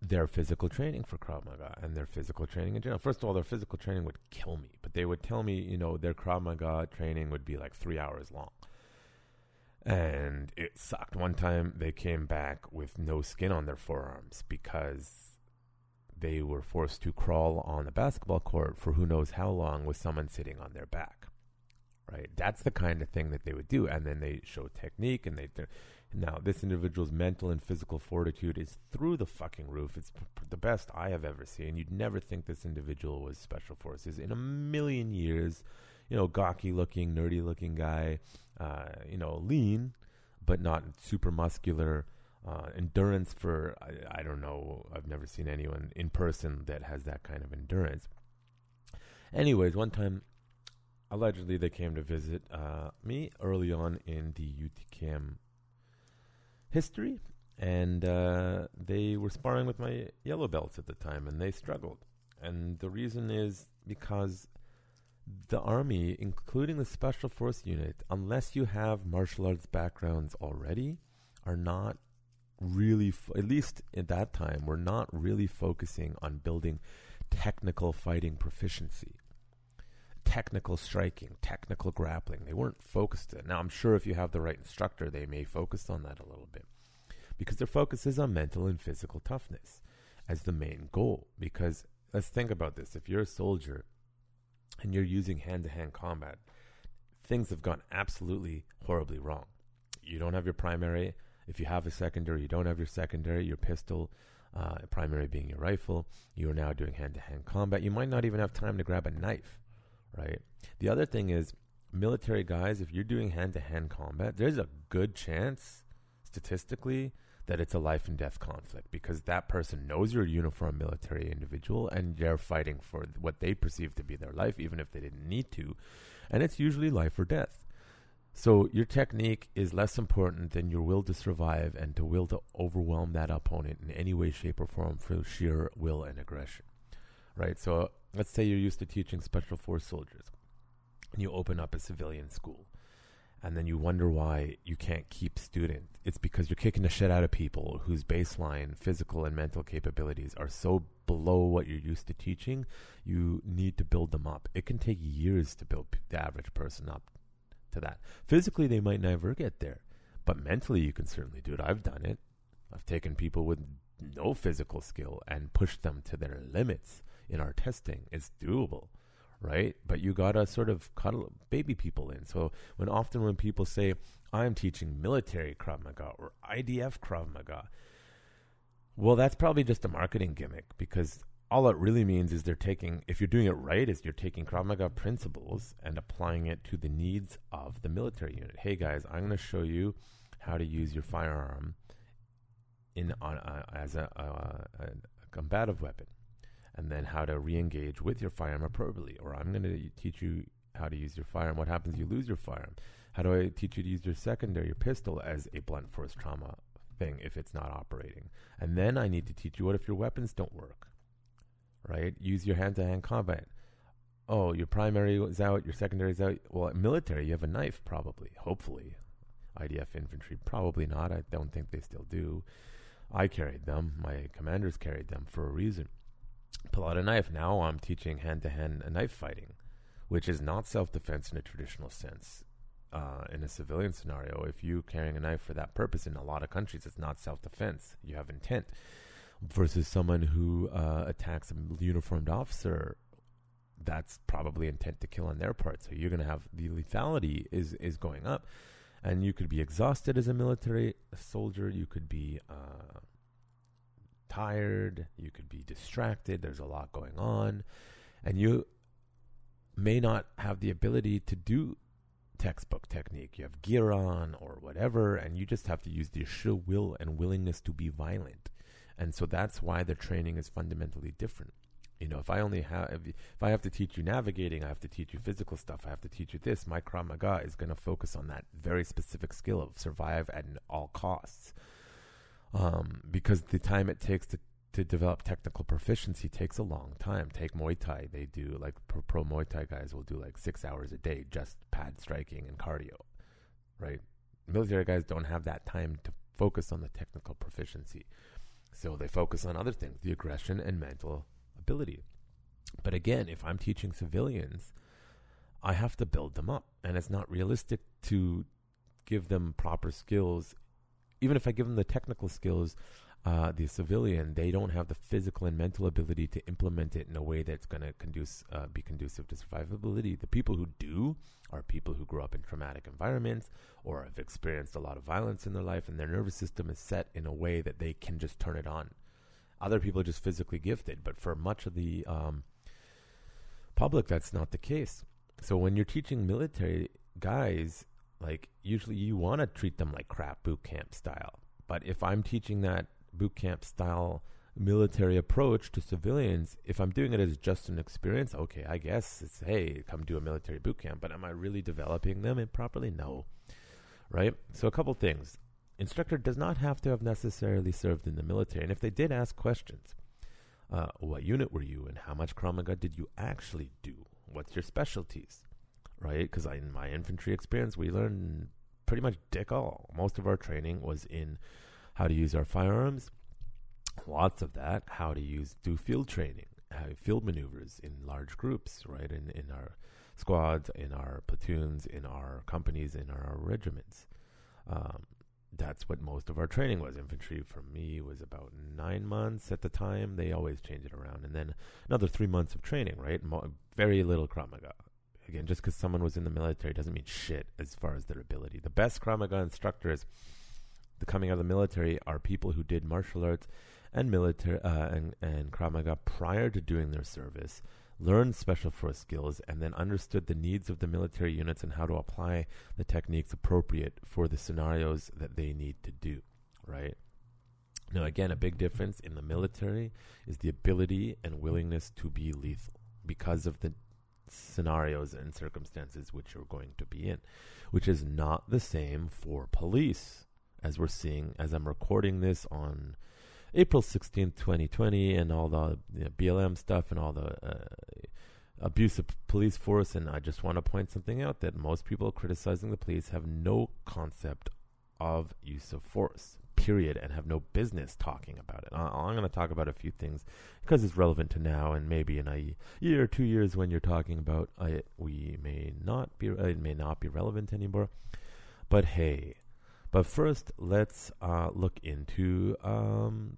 their physical training for Krav Maga and their physical training in general. First of all, their physical training would kill me, but they would tell me, you know, their Krav Maga training would be like three hours long and it sucked. One time they came back with no skin on their forearms because they were forced to crawl on the basketball court for who knows how long with someone sitting on their back. Right? That's the kind of thing that they would do. And then they show technique and they. Th- now, this individual's mental and physical fortitude is through the fucking roof. It's p- the best I have ever seen. You'd never think this individual was special forces in a million years. You know, gawky looking, nerdy looking guy uh, you know, lean, but not super muscular. Uh, endurance for I, I, don't know. I've never seen anyone in person that has that kind of endurance. Anyways, one time, allegedly, they came to visit uh, me early on in the UTKM history, and uh, they were sparring with my yellow belts at the time, and they struggled. And the reason is because the army, including the special force unit, unless you have martial arts backgrounds already, are not really, fo- at least at that time, we're not really focusing on building technical fighting proficiency, technical striking, technical grappling. They weren't focused. Now, I'm sure if you have the right instructor, they may focus on that a little bit because their focus is on mental and physical toughness as the main goal. Because let's think about this: if you're a soldier and you're using hand to hand combat, things have gone absolutely horribly wrong. You don't have your primary. If you have a secondary, you don't have your secondary, your pistol, uh, primary being your rifle. You are now doing hand to hand combat. You might not even have time to grab a knife, right? The other thing is, military guys, if you're doing hand to hand combat, there's a good chance, statistically, that it's a life and death conflict because that person knows you're a uniformed military individual and they're fighting for what they perceive to be their life, even if they didn't need to. And it's usually life or death. So your technique is less important than your will to survive and to will to overwhelm that opponent in any way, shape, or form through sheer will and aggression. Right? So let's say you're used to teaching special force soldiers, and you open up a civilian school, and then you wonder why you can't keep students. It's because you're kicking the shit out of people whose baseline physical and mental capabilities are so below what you're used to teaching. You need to build them up. It can take years to build the average person up to that. Physically, they might never get there, but mentally, you can certainly do it. I've done it. I've taken people with no physical skill and pushed them to their limits in our testing. It's doable right? But you gotta sort of cuddle baby people in. So when often when people say I'm teaching military Krav Maga or IDF Krav Maga, well, that's probably just a marketing gimmick because all it really means is they're taking, if you're doing it right, is you're taking Krav Maga principles and applying it to the needs of the military unit. Hey guys, I'm going to show you how to use your firearm in on uh, as a, a, a combative weapon and then how to re-engage with your firearm appropriately. Or I'm going to teach you how to use your firearm. What happens if you lose your firearm? How do I teach you to use your secondary, your pistol, as a blunt force trauma thing if it's not operating? And then I need to teach you what if your weapons don't work, right? Use your hand-to-hand combat. Oh, your primary is out, your secondary is out. Well, military, you have a knife, probably, hopefully. IDF infantry, probably not. I don't think they still do. I carried them. My commanders carried them for a reason pull out a knife. Now I'm teaching hand to hand knife fighting, which is not self defense in a traditional sense. Uh, in a civilian scenario, if you're carrying a knife for that purpose in a lot of countries, it's not self defense. You have intent. Versus someone who uh, attacks a uniformed officer, that's probably intent to kill on their part. So you're going to have the lethality is is going up, and you could be exhausted as a military soldier. You could be uh, tired, you could be distracted, there's a lot going on, and you may not have the ability to do textbook technique. You have gear on or whatever, and you just have to use the sheer will and willingness to be violent. And so that's why the training is fundamentally different. You know, if I only have, if, I have to teach you navigating, I have to teach you physical stuff, I have to teach you this, my Krav Maga is going to focus on that very specific skill of survive at all costs um, because the time it takes to to develop technical proficiency takes a long time. Take Muay Thai; they do like pro, pro Muay Thai guys will do like six hours a day just pad striking and cardio, right? Military guys don't have that time to focus on the technical proficiency, so they focus on other things, the aggression and mental ability. But again, if I'm teaching civilians, I have to build them up, and it's not realistic to give them proper skills even if I give them the technical skills, uh, the civilian, they don't have the physical and mental ability to implement it in a way that's going to conduce, uh, be conducive to survivability. The people who do are people who grew up in traumatic environments or have experienced a lot of violence in their life, and their nervous system is set in a way that they can just turn it on. Other people are just physically gifted, but for much of the um, public, that's not the case. So when you're teaching military guys like usually you want to treat them like crap boot camp style. But if I'm teaching that boot camp style military approach to civilians, if I'm doing it as just an experience, okay, I guess it's hey, come do a military boot camp. But am I really developing them properly? No. Right? So a couple things. Instructor does not have to have necessarily served in the military. And if they did ask questions, uh, what unit were you and how much Krav Maga did you actually do? What's your specialties? Right? Because in my infantry experience, we learned pretty much dick all. Most of our training was in how to use our firearms. Lots of that, how to use do field training, how field maneuvers in large groups, right? In in our squads, in our platoons, in our companies, in our regiments. Um, that's what most of our training was. Infantry for me was about nine months at the time. They always change it around, and then another three months of training. Right, Mo- very little Krav Maga again, just because someone was in the military doesn't mean shit as far as their ability. The best Krav Maga instructors, the coming out of the military, are people who did martial arts and military uh, and and Krav Maga prior to doing their service, learned special force skills, and then understood the needs of the military units and how to apply the techniques appropriate for the scenarios that they need to do. Right. Now, again, a big difference in the military is the ability and willingness to be lethal because of the scenarios and circumstances which you're going to be in, which is not the same for police. As we're seeing, as I'm recording this on April 16th, 2020, and all the you know, BLM stuff and all the uh, abuse of police force. And I just want to point something out that most people criticizing the police have no concept of use of force, period, and have no business talking about it. I'm going to talk about a few things because it's relevant to now, and maybe in a year or two years when you're talking about it, we may not be, uh, it may not be relevant anymore. But hey, but first, let's uh, look into um,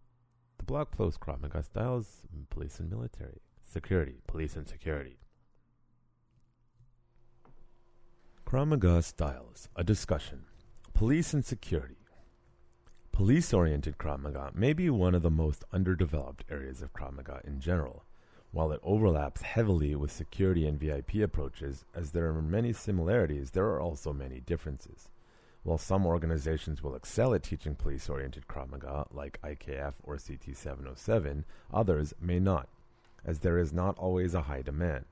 the blog post Krav styles, police and military, security, police and security. Krav styles, a discussion, police and security. Police oriented Krav Maga may be one of the most underdeveloped areas of Krav Maga in general, while it overlaps heavily with security and VIP approaches, as there are many similarities, there are also many differences. While some organizations will excel at teaching police oriented Krav Maga, like IKF or CT 707, others may not, as there is not always a high demand.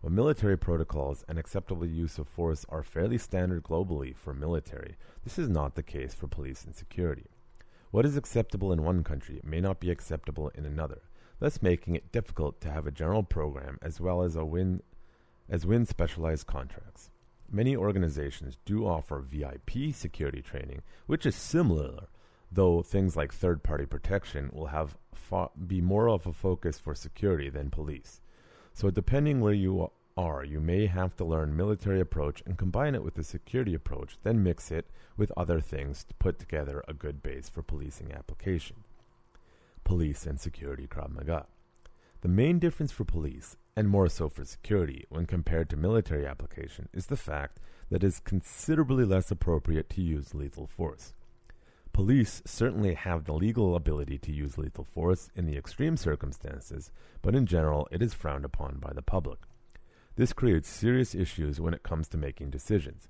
While military protocols and acceptable use of force are fairly standard globally for military, this is not the case for police and security. What is acceptable in one country may not be acceptable in another, thus making it difficult to have a general program as well as a win as win specialized contracts. Many organizations do offer VIP security training, which is similar, though things like third party protection will have fa- be more of a focus for security than police. So, depending where you are, you may have to learn military approach and combine it with the security approach, then mix it with other things to put together a good base for policing application. Police and security Krav Maga. The main difference for police, and more so for security, when compared to military application, is the fact that it is considerably less appropriate to use lethal force. Police certainly have the legal ability to use lethal force in the extreme circumstances, but in general it is frowned upon by the public. This creates serious issues when it comes to making decisions.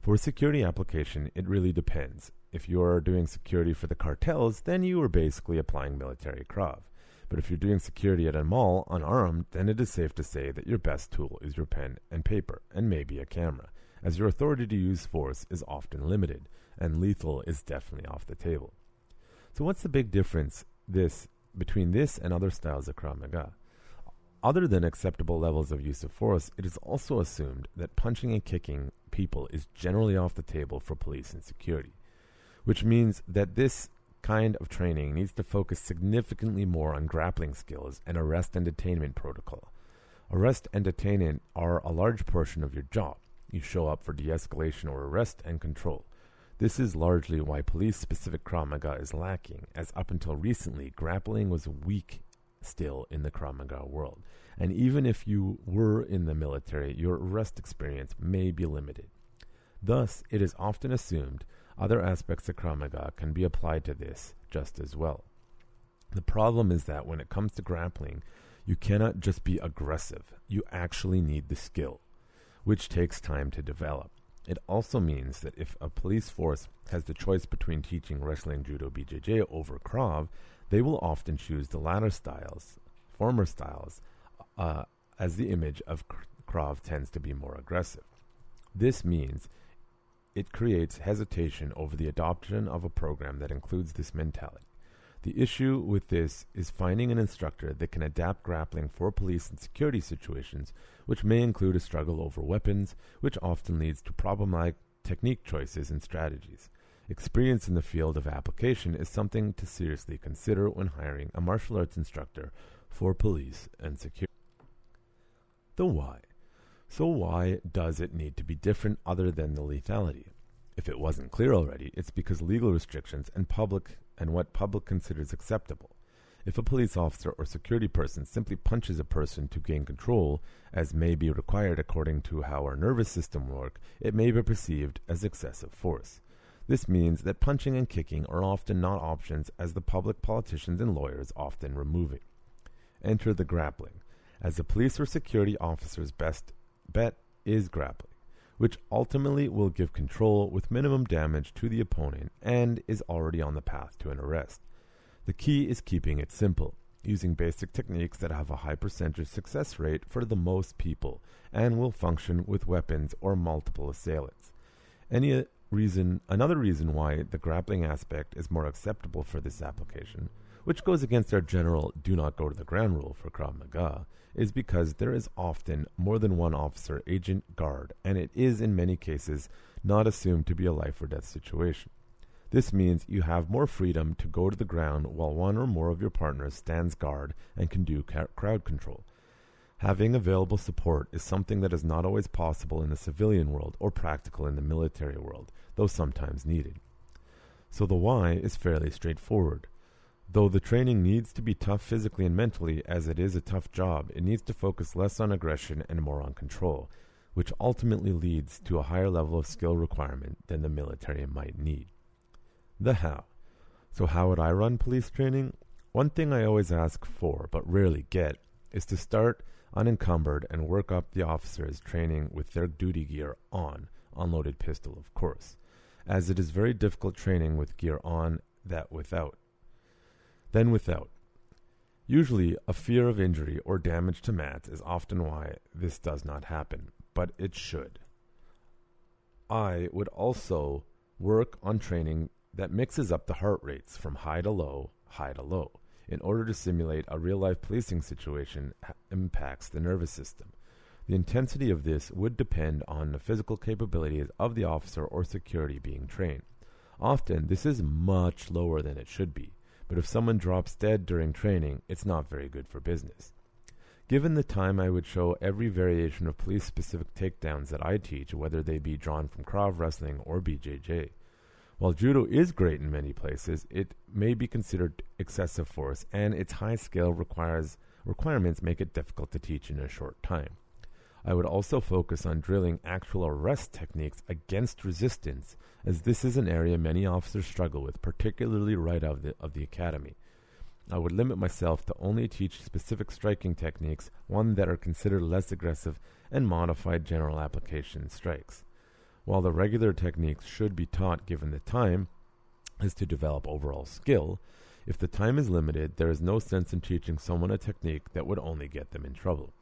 For a security application, it really depends. If you are doing security for the cartels, then you are basically applying military krav. But if you're doing security at a mall unarmed, then it is safe to say that your best tool is your pen and paper, and maybe a camera, as your authority to use force is often limited, and lethal is definitely off the table. So, what's the big difference this between this and other styles of Krav Maga? Other than acceptable levels of use of force, it is also assumed that punching and kicking people is generally off the table for police and security, which means that this kind of training needs to focus significantly more on grappling skills and arrest and detainment protocol. Arrest and detainment are a large portion of your job. You show up for de escalation or arrest and control. This is largely why police specific Krav Maga is lacking, as up until recently, grappling was weak still in the Krav Maga world. And even if you were in the military, your arrest experience may be limited. Thus, it is often assumed other aspects of Krav Maga can be applied to this just as well. The problem is that when it comes to grappling, you cannot just be aggressive, you actually need the skill, which takes time to develop. It also means that if a police force has the choice between teaching wrestling, judo, BJJ over Krav, they will often choose the latter styles, former styles, uh, as the image of Krav tends to be more aggressive. This means it creates hesitation over the adoption of a program that includes this mentality. The issue with this is finding an instructor that can adapt grappling for police and security situations, which may include a struggle over weapons, which often leads to problematic technique choices and strategies. Experience in the field of application is something to seriously consider when hiring a martial arts instructor for police and security. The why. So, why does it need to be different other than the lethality? If it wasn't clear already, it's because legal restrictions and public and what public considers acceptable. If a police officer or security person simply punches a person to gain control, as may be required according to how our nervous system work, it may be perceived as excessive force. This means that punching and kicking are often not options as the public politicians and lawyers often remove it. Enter the grappling. As a police or security officer's best bet is grappling, which ultimately will give control with minimum damage to the opponent and is already on the path to an arrest. The key is keeping it simple, using basic techniques that have a high percentage success rate for the most people and will function with weapons or multiple assailants. Any reason, another reason why the grappling aspect is more acceptable for this application which goes against our general do not go to the ground rule for Krav Maga, is because there is often more than one officer, agent, guard, and it is in many cases not assumed to be a life or death situation. This means you have more freedom to go to the ground while one or more of your partners stands guard and can do ca- crowd control. Having available support is something that is not always possible in the civilian world or practical in the military world, though sometimes needed. So the why is fairly straightforward. Though the training needs to be tough physically and mentally, as it is a tough job, it needs to focus less on aggression and more on control, which ultimately leads to a higher level of skill requirement than the military might need. The how. So, how would I run police training? One thing I always ask for, but rarely get, is to start unencumbered and work up the officers training with their duty gear on, unloaded pistol, of course, as it is very difficult training with gear on that without. Then without. Usually, a fear of injury or damage to mats is often why this does not happen, but it should. I would also work on training that mixes up the heart rates from high to low, high to low, in order to simulate a real life policing situation impacts the nervous system. The intensity of this would depend on the physical capabilities of the officer or security being trained. Often, this is much lower than it should be, but if someone drops dead during training, it's not very good for business. Given the time, I would show every variation of police specific takedowns that I teach, whether they be drawn from Krav Wrestling or BJJ. While judo is great in many places, it may be considered excessive force, and its high scale requires requirements make it difficult to teach in a short time. I would also focus on drilling actual arrest techniques against resistance, as this is an area many officers struggle with, particularly right out of the, of the academy. I would limit myself to only teach specific striking techniques, one that are considered less aggressive and modified general application strikes. While the regular techniques should be taught given the time, is to develop overall skill, if the time is limited, there is no sense in teaching someone a technique that would only get them in trouble.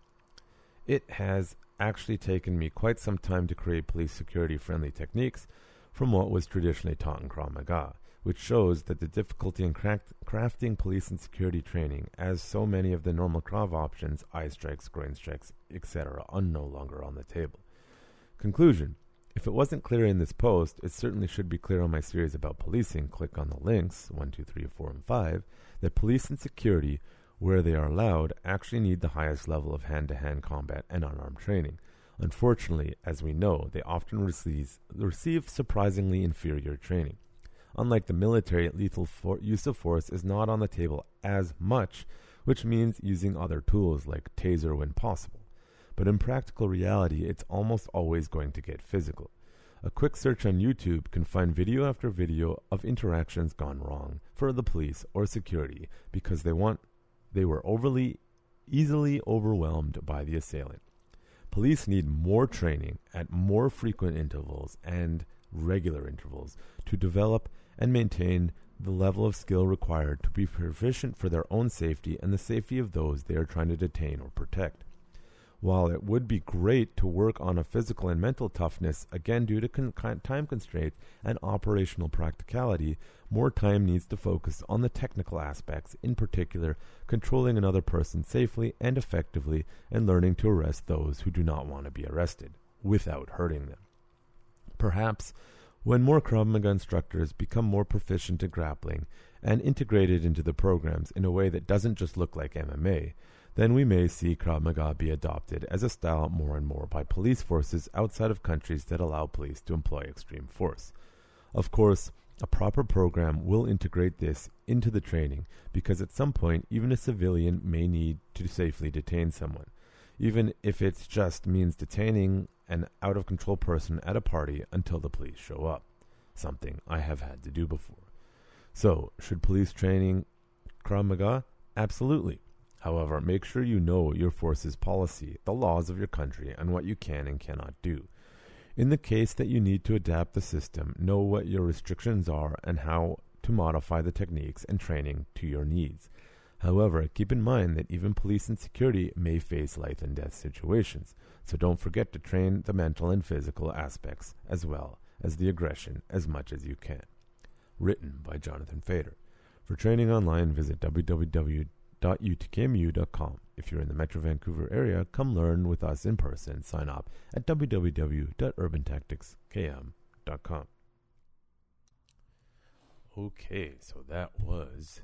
It has actually taken me quite some time to create police security friendly techniques from what was traditionally taught in Krav Maga which shows that the difficulty in craft- crafting police and security training, as so many of the normal Krav options, eye strikes, groin strikes, etc., are no longer on the table. Conclusion If it wasn't clear in this post, it certainly should be clear on my series about policing. Click on the links 1, 2, 3, 4, and 5 that police and security, where they are allowed, actually need the highest level of hand to hand combat and unarmed training. Unfortunately, as we know, they often receive, receive surprisingly inferior training. Unlike the military, lethal for- use of force is not on the table as much, which means using other tools like taser when possible. But in practical reality, it's almost always going to get physical. A quick search on YouTube can find video after video of interactions gone wrong for the police or security because they want they were overly easily overwhelmed by the assailant. Police need more training at more frequent intervals and regular intervals to develop and maintain the level of skill required to be proficient for their own safety and the safety of those they are trying to detain or protect. While it would be great to work on a physical and mental toughness, again due to con- time constraints and operational practicality, more time needs to focus on the technical aspects, in particular, controlling another person safely and effectively and learning to arrest those who do not want to be arrested without hurting them. Perhaps when more Krav Maga instructors become more proficient at grappling and integrated into the programs in a way that doesn't just look like MMA, then we may see Krav Maga be adopted as a style more and more by police forces outside of countries that allow police to employ extreme force. Of course, a proper program will integrate this into the training because at some point, even a civilian may need to safely detain someone, even if it just means detaining an out of control person at a party until the police show up, something I have had to do before. So, should police training Krav Maga? Absolutely. However, make sure you know your force's policy, the laws of your country, and what you can and cannot do. In the case that you need to adapt the system, know what your restrictions are and how to modify the techniques and training to your needs. However, keep in mind that even police and security may face life and death situations, so don't forget to train the mental and physical aspects as well as the aggression as much as you can. Written by Jonathan Fader. For training online, visit www.utkmu.com. If you're in the Metro Vancouver area, come learn with us in person. Sign up at www.urbantacticskm.com. Okay, so that was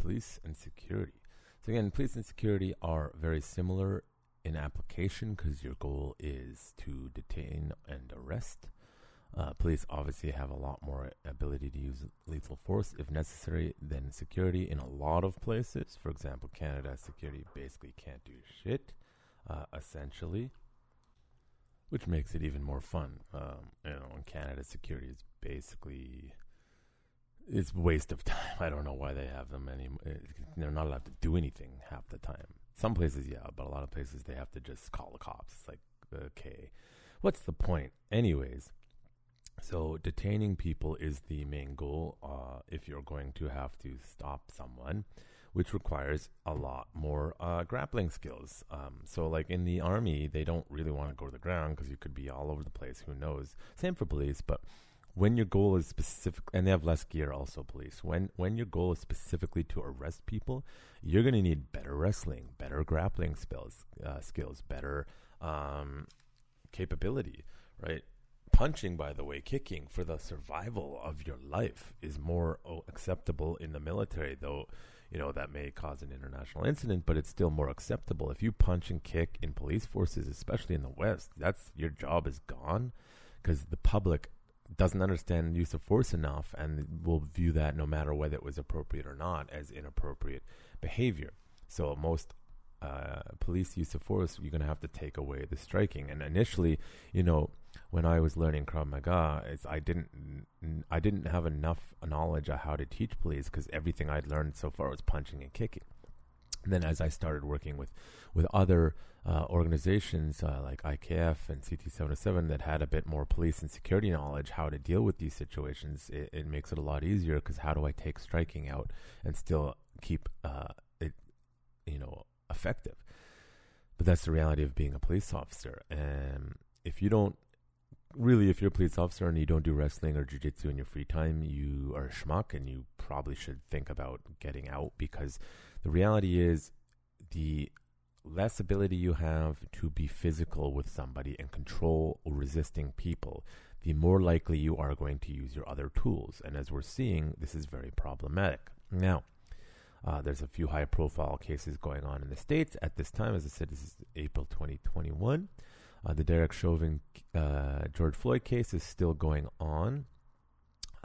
police and security. So again, police and security are very similar in application because your goal is to detain and arrest. Uh, police obviously have a lot more ability to use lethal force if necessary than security in a lot of places. For example, Canada security basically can't do shit, uh, essentially, which makes it even more fun. Um, you know, in Canada security is basically it's waste of *laughs* time. I don't know why they have them anymore. They're not allowed to do anything half the time. Some places, yeah, but a lot of places they have to just call the cops. It's like, okay, what's the point? Anyways, so detaining people is the main goal uh, if you're going to have to stop someone, which requires a lot more uh, grappling skills. Um, so, like in the army, they don't really want to go to the ground because you could be all over the place. Who knows? Same for police, but when your goal is specific, and they have less gear also, police. When when your goal is specifically to arrest people, you're going to need better wrestling, better grappling skills, uh, skills, better um, capability, right? Punching, by the way, kicking for the survival of your life is more oh, acceptable in the military, though. You know that may cause an international incident, but it's still more acceptable. If you punch and kick in police forces, especially in the West, that's your job is gone because the public doesn't understand use of force enough and will view that no matter whether it was appropriate or not as inappropriate behavior. So most uh, police use of force, you're going to have to take away the striking. And initially, you know, when I was learning Krav Maga, I didn't I didn't have enough knowledge of how to teach police because everything I'd learned so far was punching and kicking. And then as I started working with with other uh, organizations uh, like IKF and CT707 that had a bit more police and security knowledge how to deal with these situations, it, it makes it a lot easier because how do I take striking out and still keep uh, it, you know, effective? But that's the reality of being a police officer. And if you don't really, if you're a police officer and you don't do wrestling or jujitsu in your free time, you are a schmuck and you probably should think about getting out because the reality is the less ability you have to be physical with somebody and control resisting people, the more likely you are going to use your other tools. And as we're seeing, this is very problematic. Now, uh, there's a few high profile cases going on in the States at this time. As I said, this is April 2021. Uh, the Derek Chauvin, uh, George Floyd case is still going on.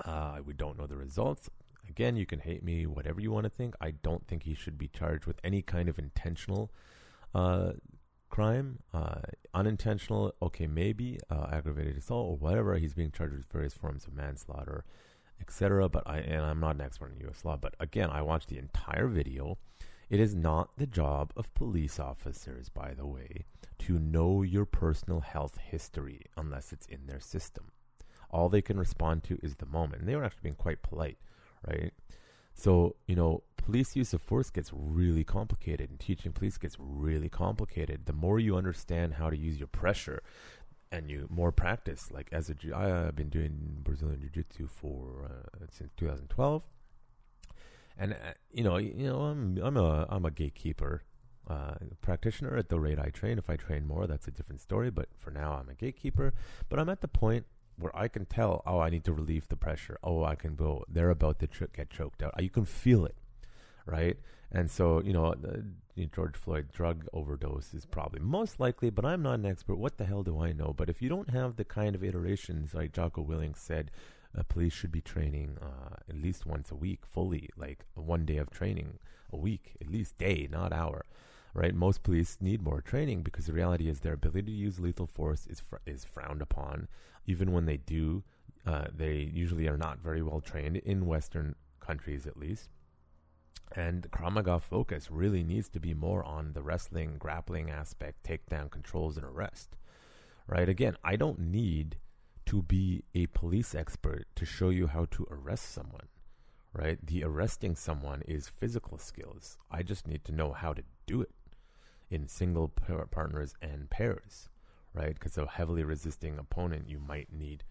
Uh, we don't know the results. Again, you can hate me, whatever you want to think. I don't think he should be charged with any kind of intentional uh, crime, uh, unintentional, okay, maybe aggravated assault or whatever. He's being charged with various forms of manslaughter, etc. But I and I'm not an expert in U.S. law, but again, I watched the entire video. It is not the job of police officers, by the way, to know your personal health history unless it's in their system. All they can respond to is the moment. And they were actually being quite polite, right? So, you know, police use of force gets really complicated and teaching police gets really complicated. The more you understand how to use your pressure and you more practice, like as a, I've been doing Brazilian Jiu Jitsu for, uh, since 2012. And, uh, you know, you know, I'm, I'm a, I'm a gatekeeper uh, practitioner at the rate I train. If I train more, that's a different story. But for now, I'm a gatekeeper. But I'm at the point where I can tell, oh, I need to relieve the pressure. Oh, I can go. They're about to get choked out. You can feel it, right? And so, you know, the, George Floyd drug overdose is probably most likely, but I'm not an expert. What the hell do I know? But if you don't have the kind of iterations like Jocko Willink said, uh, police should be training uh, at least once a week, fully, like one day of training a week, at least day, not hour right? Most police need more training because the reality is their ability to use lethal force is fr- is frowned upon. Even when they do, uh, they usually are not very well trained in Western countries, at least. And Krav Maga focus really needs to be more on the wrestling, grappling aspect, takedown controls, and arrest. Right? Again, I don't need to be a police expert to show you how to arrest someone. Right? The arresting someone is physical skills. I just need to know how to do it in single par- partners and pairs, right? Because a heavily resisting opponent, you might need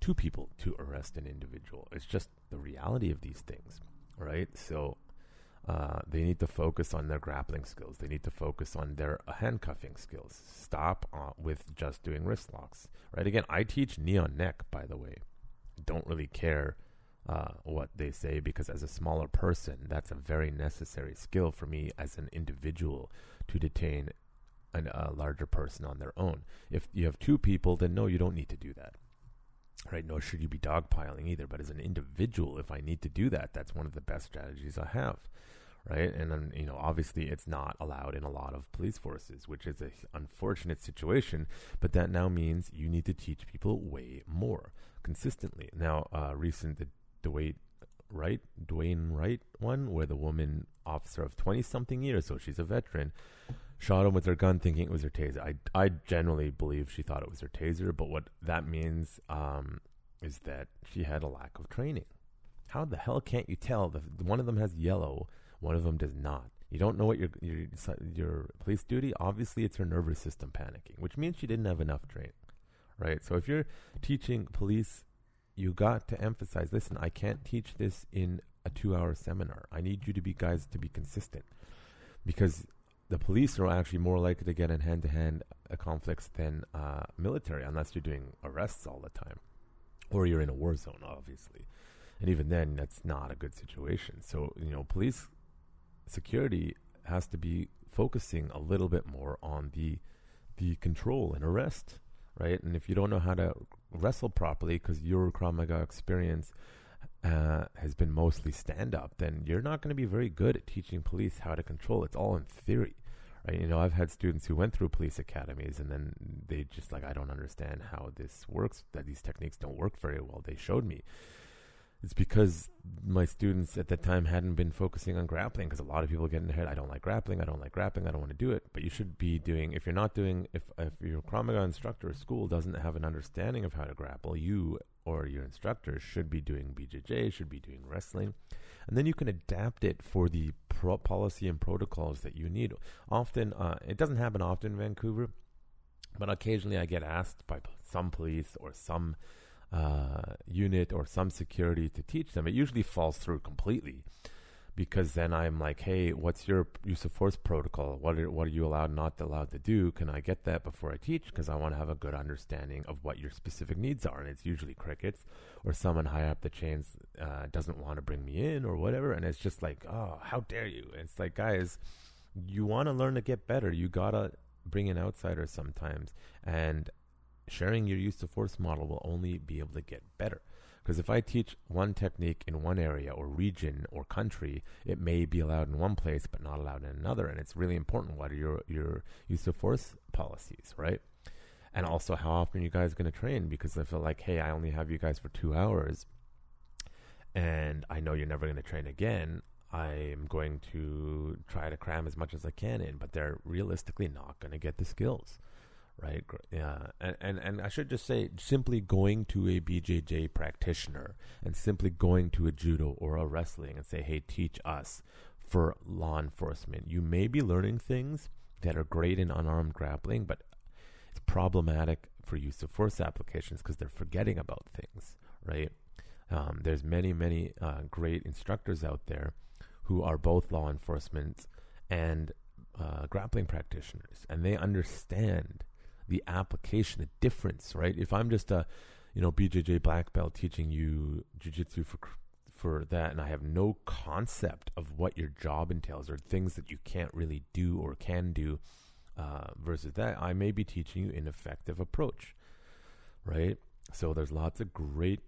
two people to arrest an individual. It's just the reality of these things, right? So uh, they need to focus on their grappling skills. They need to focus on their handcuffing skills. Stop uh, with just doing wrist locks, right? Again, I teach knee on neck, by the way. Don't really care uh, what they say because as a smaller person, that's a very necessary skill for me as an individual to detain an, a larger person on their own. If you have two people, then no, you don't need to do that. Right? Nor should you be dogpiling either. But as an individual, if I need to do that, that's one of the best strategies I have right? And then, you know, obviously it's not allowed in a lot of police forces, which is an unfortunate situation, but that now means you need to teach people way more consistently. Now, uh, recent, the Dwayne Wright, Dwayne Wright one, where the woman officer of 20 something years, so she's a veteran, shot him with her gun thinking it was her taser. I, I generally believe she thought it was her taser, but what that means um, is that she had a lack of training. How the hell can't you tell? The, one of them has yellow one of them does not. You don't know what your your your police duty. Obviously, it's your nervous system panicking, which means she didn't have enough training, right? So if you're teaching police, you got to emphasize. Listen, I can't teach this in a two-hour seminar. I need you to be guys to be consistent, because the police are actually more likely to get in hand-to-hand uh, conflicts than uh, military, unless you're doing arrests all the time, or you're in a war zone, obviously. And even then, that's not a good situation. So you know, police security has to be focusing a little bit more on the the control and arrest, right? And if you don't know how to wrestle properly because your Krav Maga experience uh, has been mostly stand up, then you're not going to be very good at teaching police how to control. It's all in theory, right? You know, I've had students who went through police academies and then they just like, I don't understand how this works, that these techniques don't work very well. They showed me it's because my students at that time hadn't been focusing on grappling because a lot of people get in their head, I don't like grappling, I don't like grappling, I don't want to do it. But you should be doing, if you're not doing, if, if your Krav Maga instructor or school doesn't have an understanding of how to grapple, you or your instructor should be doing BJJ, should be doing wrestling. And then you can adapt it for the pro- policy and protocols that you need. Often, uh, it doesn't happen often in Vancouver, but occasionally I get asked by some police or some uh, unit or some security to teach them, it usually falls through completely because then I'm like, hey, what's your use of force protocol? What are, what are you allowed, not allowed to do? Can I get that before I teach? Because I want to have a good understanding of what your specific needs are. And it's usually crickets or someone high up the chains uh, doesn't want to bring me in or whatever. And it's just like, oh, how dare you? And it's like, guys, you want to learn to get better. You got to bring in outsiders sometimes. And sharing your use of force model will only be able to get better. Because if I teach one technique in one area or region or country, it may be allowed in one place but not allowed in another. And it's really important what are your, your use of force policies, right? And also how often you guys going to train because I feel like, hey, I only have you guys for two hours and I know you're never going to train again. I'm going to try to cram as much as I can in, but they're realistically not going to get the skills right? Yeah, and, and and I should just say, simply going to a BJJ practitioner and simply going to a judo or a wrestling and say, "Hey, teach us." For law enforcement, you may be learning things that are great in unarmed grappling, but it's problematic for use of force applications because they're forgetting about things, right? Um, there's many, many uh, great instructors out there who are both law enforcement and uh, grappling practitioners, and they understand the application, the difference, right? If I'm just a, you know, BJJ black belt teaching you jujitsu for for that, and I have no concept of what your job entails or things that you can't really do or can do, uh, versus that, I may be teaching you an effective approach, right? So there's lots of great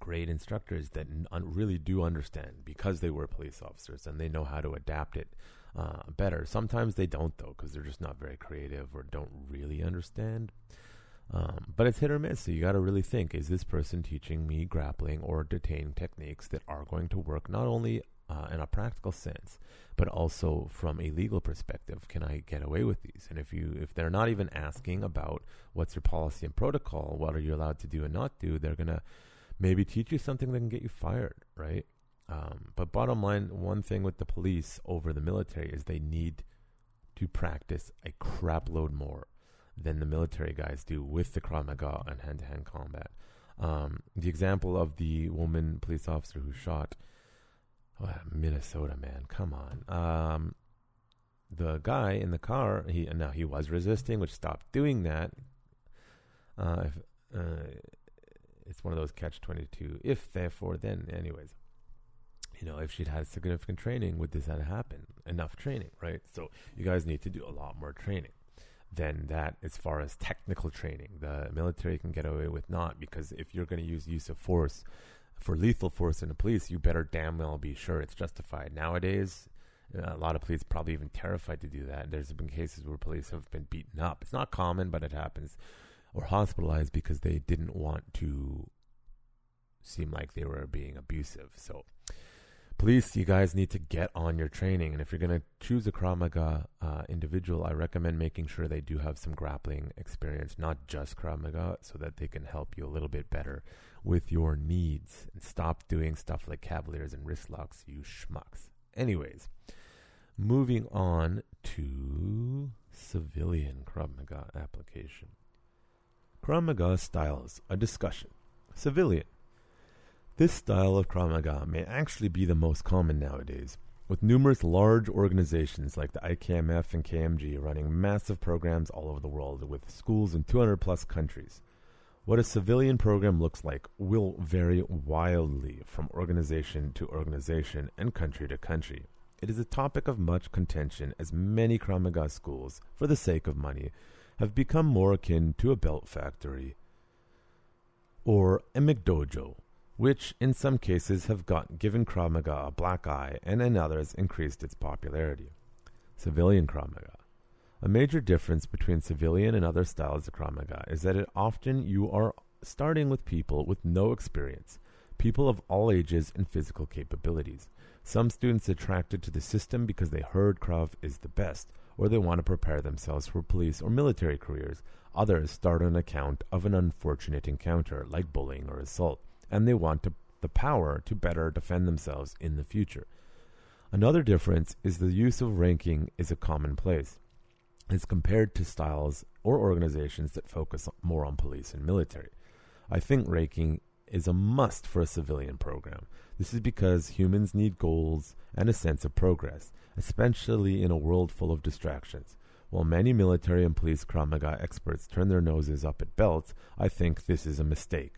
great instructors that un- really do understand because they were police officers and they know how to adapt it uh, better. Sometimes they don't though, because they're just not very creative or don't really understand. Um, but it's hit or miss. So you got to really think: Is this person teaching me grappling or detaining techniques that are going to work not only uh, in a practical sense, but also from a legal perspective? Can I get away with these? And if you if they're not even asking about what's your policy and protocol, what are you allowed to do and not do, they're gonna maybe teach you something that can get you fired, right? Um, but bottom line, one thing with the police over the military is they need to practice a crap load more than the military guys do with the Krav Maga and hand to hand combat. Um, the example of the woman police officer who shot Oh, Minnesota, man, come on. Um, the guy in the car, he now he was resisting, which stopped doing that. Uh, if, uh, it's one of those catch twenty two. If therefore, then, anyways. You know, if she'd had significant training, would this have happened? Enough training, right? So you guys need to do a lot more training than that as far as technical training. The military can get away with not because if you're going to use use of force for lethal force in the police, you better damn well be sure it's justified. Nowadays, uh, a lot of police probably even terrified to do that. There's been cases where police have been beaten up. It's not common, but it happens, or hospitalized because they didn't want to seem like they were being abusive. So, police, you guys need to get on your training. And if you're going to choose a Krav Maga uh, individual, I recommend making sure they do have some grappling experience, not just Krav Maga, so that they can help you a little bit better with your needs and stop doing stuff like cavaliers and wrist locks, you schmucks. Anyways, moving on to civilian Krav Maga application. Krav Maga styles, a discussion. Civilian. This style of Krav Maga may actually be the most common nowadays, with numerous large organizations like the IKMF and KMG running massive programs all over the world with schools in 200 plus countries. What a civilian program looks like will vary wildly from organization to organization and country to country. It is a topic of much contention as many Krav Maga schools, for the sake of money, have become more akin to a belt factory or a McDojo, which in some cases have got given Krav Maga a black eye and in others increased its popularity. Civilian Krav Maga. A major difference between civilian and other styles of Krav Maga is that it often you are starting with people with no experience, people of all ages and physical capabilities. Some students attracted to the system because they heard Krav is the best, or they want to prepare themselves for police or military careers. Others start on account of an unfortunate encounter, like bullying or assault, and they want to, the power to better defend themselves in the future. Another difference is the use of ranking is a commonplace as compared to styles or organizations that focus more on police and military. I think ranking is a must for a civilian program. This is because humans need goals and a sense of progress, especially in a world full of distractions. While many military and police Krav experts turn their noses up at belts, I think this is a mistake.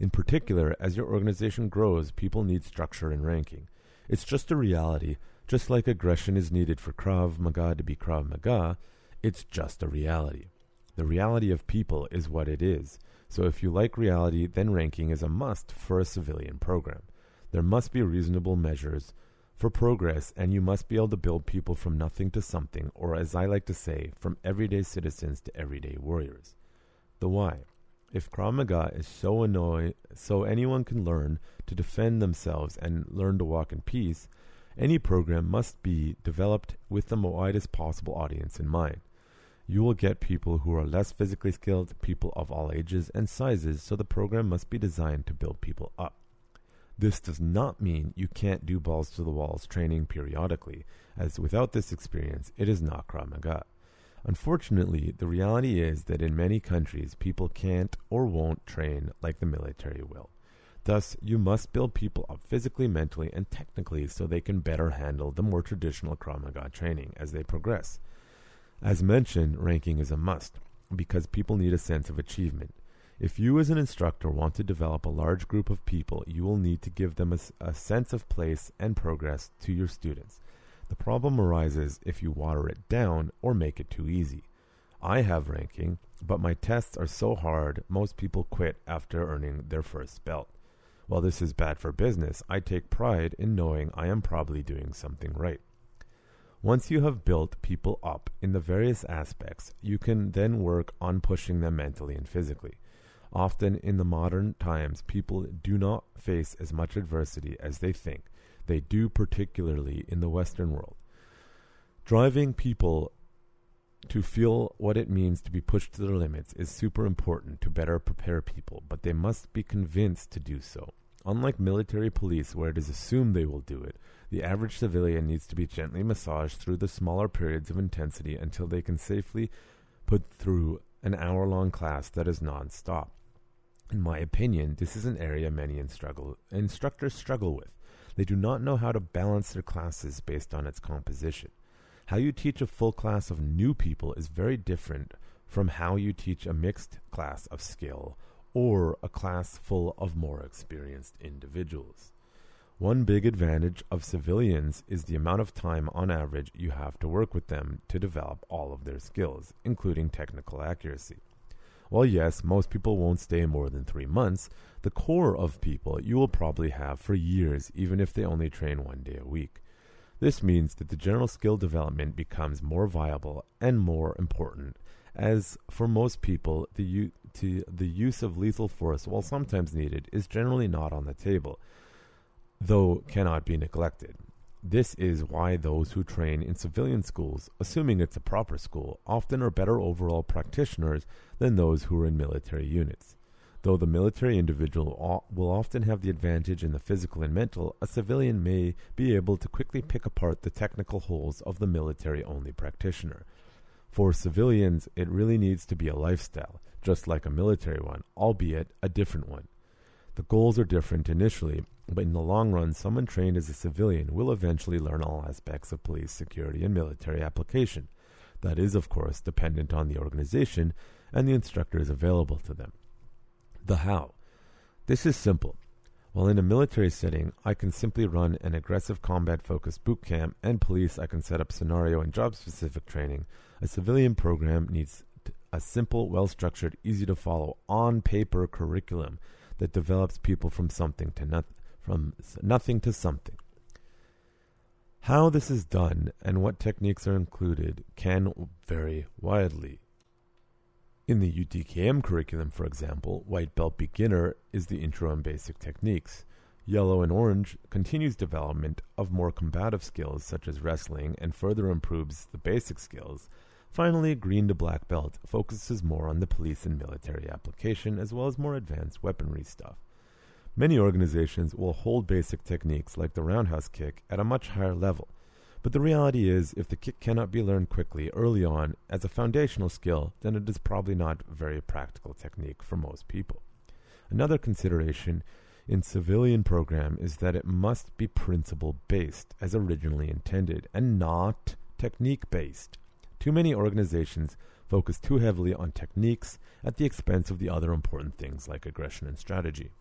In particular, as your organization grows, people need structure and ranking. It's just a reality just like aggression is needed for Krav Maga to be Krav Maga, it's just a reality. The reality of people is what it is. So if you like reality, then ranking is a must for a civilian program. There must be reasonable measures for progress, and you must be able to build people from nothing to something, or as I like to say, from everyday citizens to everyday warriors. The why. If Krav Maga is so annoying, so anyone can learn to defend themselves and learn to walk in peace, any program must be developed with the widest possible audience in mind. You will get people who are less physically skilled, people of all ages and sizes, so the program must be designed to build people up. This does not mean you can't do balls to the walls training periodically, as without this experience, it is not Krav Maga. Unfortunately, the reality is that in many countries, people can't or won't train like the military will. Thus, you must build people up physically, mentally, and technically so they can better handle the more traditional Krav training as they progress. As mentioned, ranking is a must because people need a sense of achievement. If you, as an instructor, want to develop a large group of people, you will need to give them a, a sense of place and progress to your students. The problem arises if you water it down or make it too easy. I have ranking, but my tests are so hard most people quit after earning their first belt. While this is bad for business, I take pride in knowing I am probably doing something right. Once you have built people up in the various aspects, you can then work on pushing them mentally and physically. Often in the modern times, people do not face as much adversity as they think. They do, particularly in the Western world. Driving people to feel what it means to be pushed to their limits is super important to better prepare people, but they must be convinced to do so. Unlike military police, where it is assumed they will do it, the average civilian needs to be gently massaged through the smaller periods of intensity until they can safely put through an hour long class that is non stop. In my opinion, this is an area many instructors struggle with. They do not know how to balance their classes based on its composition. How you teach a full class of new people is very different from how you teach a mixed class of skill or a class full of more experienced individuals. One big advantage of civilians is the amount of time on average you have to work with them to develop all of their skills, including technical accuracy. While yes, most people won't stay more than three months, the core of people you will probably have for years, even if they only train one day a week. This means that the general skill development becomes more viable and more important, as for most people, the, u- the use of lethal force, while sometimes needed, is generally not on the table, though cannot be neglected. This is why those who train in civilian schools, assuming it's a proper school, often are better overall practitioners than those who are in military units. Though the military individual will often have the advantage in the physical and mental, a civilian may be able to quickly pick apart the technical holes of the military only practitioner. For civilians, it really needs to be a lifestyle, just like a military one, albeit a different one. The goals are different initially, but in the long run, someone trained as a civilian will eventually learn all aspects of police security and military application. That is, of course, dependent on the organization and the instructors available to them. The how. This is simple. While in a military setting, I can simply run an aggressive combat focused boot camp, and police, I can set up scenario and job specific training. A civilian program needs a simple, well structured, easy to follow, on paper curriculum that develops people from something to from nothing to something. How this is done and what techniques are included can vary widely. In the UTKM curriculum, for example, White Belt Beginner is the intro and basic techniques. Yellow and Orange continues development of more combative skills such as wrestling and further improves the basic skills. Finally, Green to Black Belt focuses more on the police and military application as well as more advanced weaponry stuff. Many organizations will hold basic techniques like the roundhouse kick at a much higher level. But the reality is, if the kick cannot be learned quickly early on as a foundational skill, then it is probably not a very practical technique for most people. Another consideration in civilian program is that it must be principle based as originally intended and not technique based. Too many organizations focus too heavily on techniques at the expense of the other important things like aggression and strategy.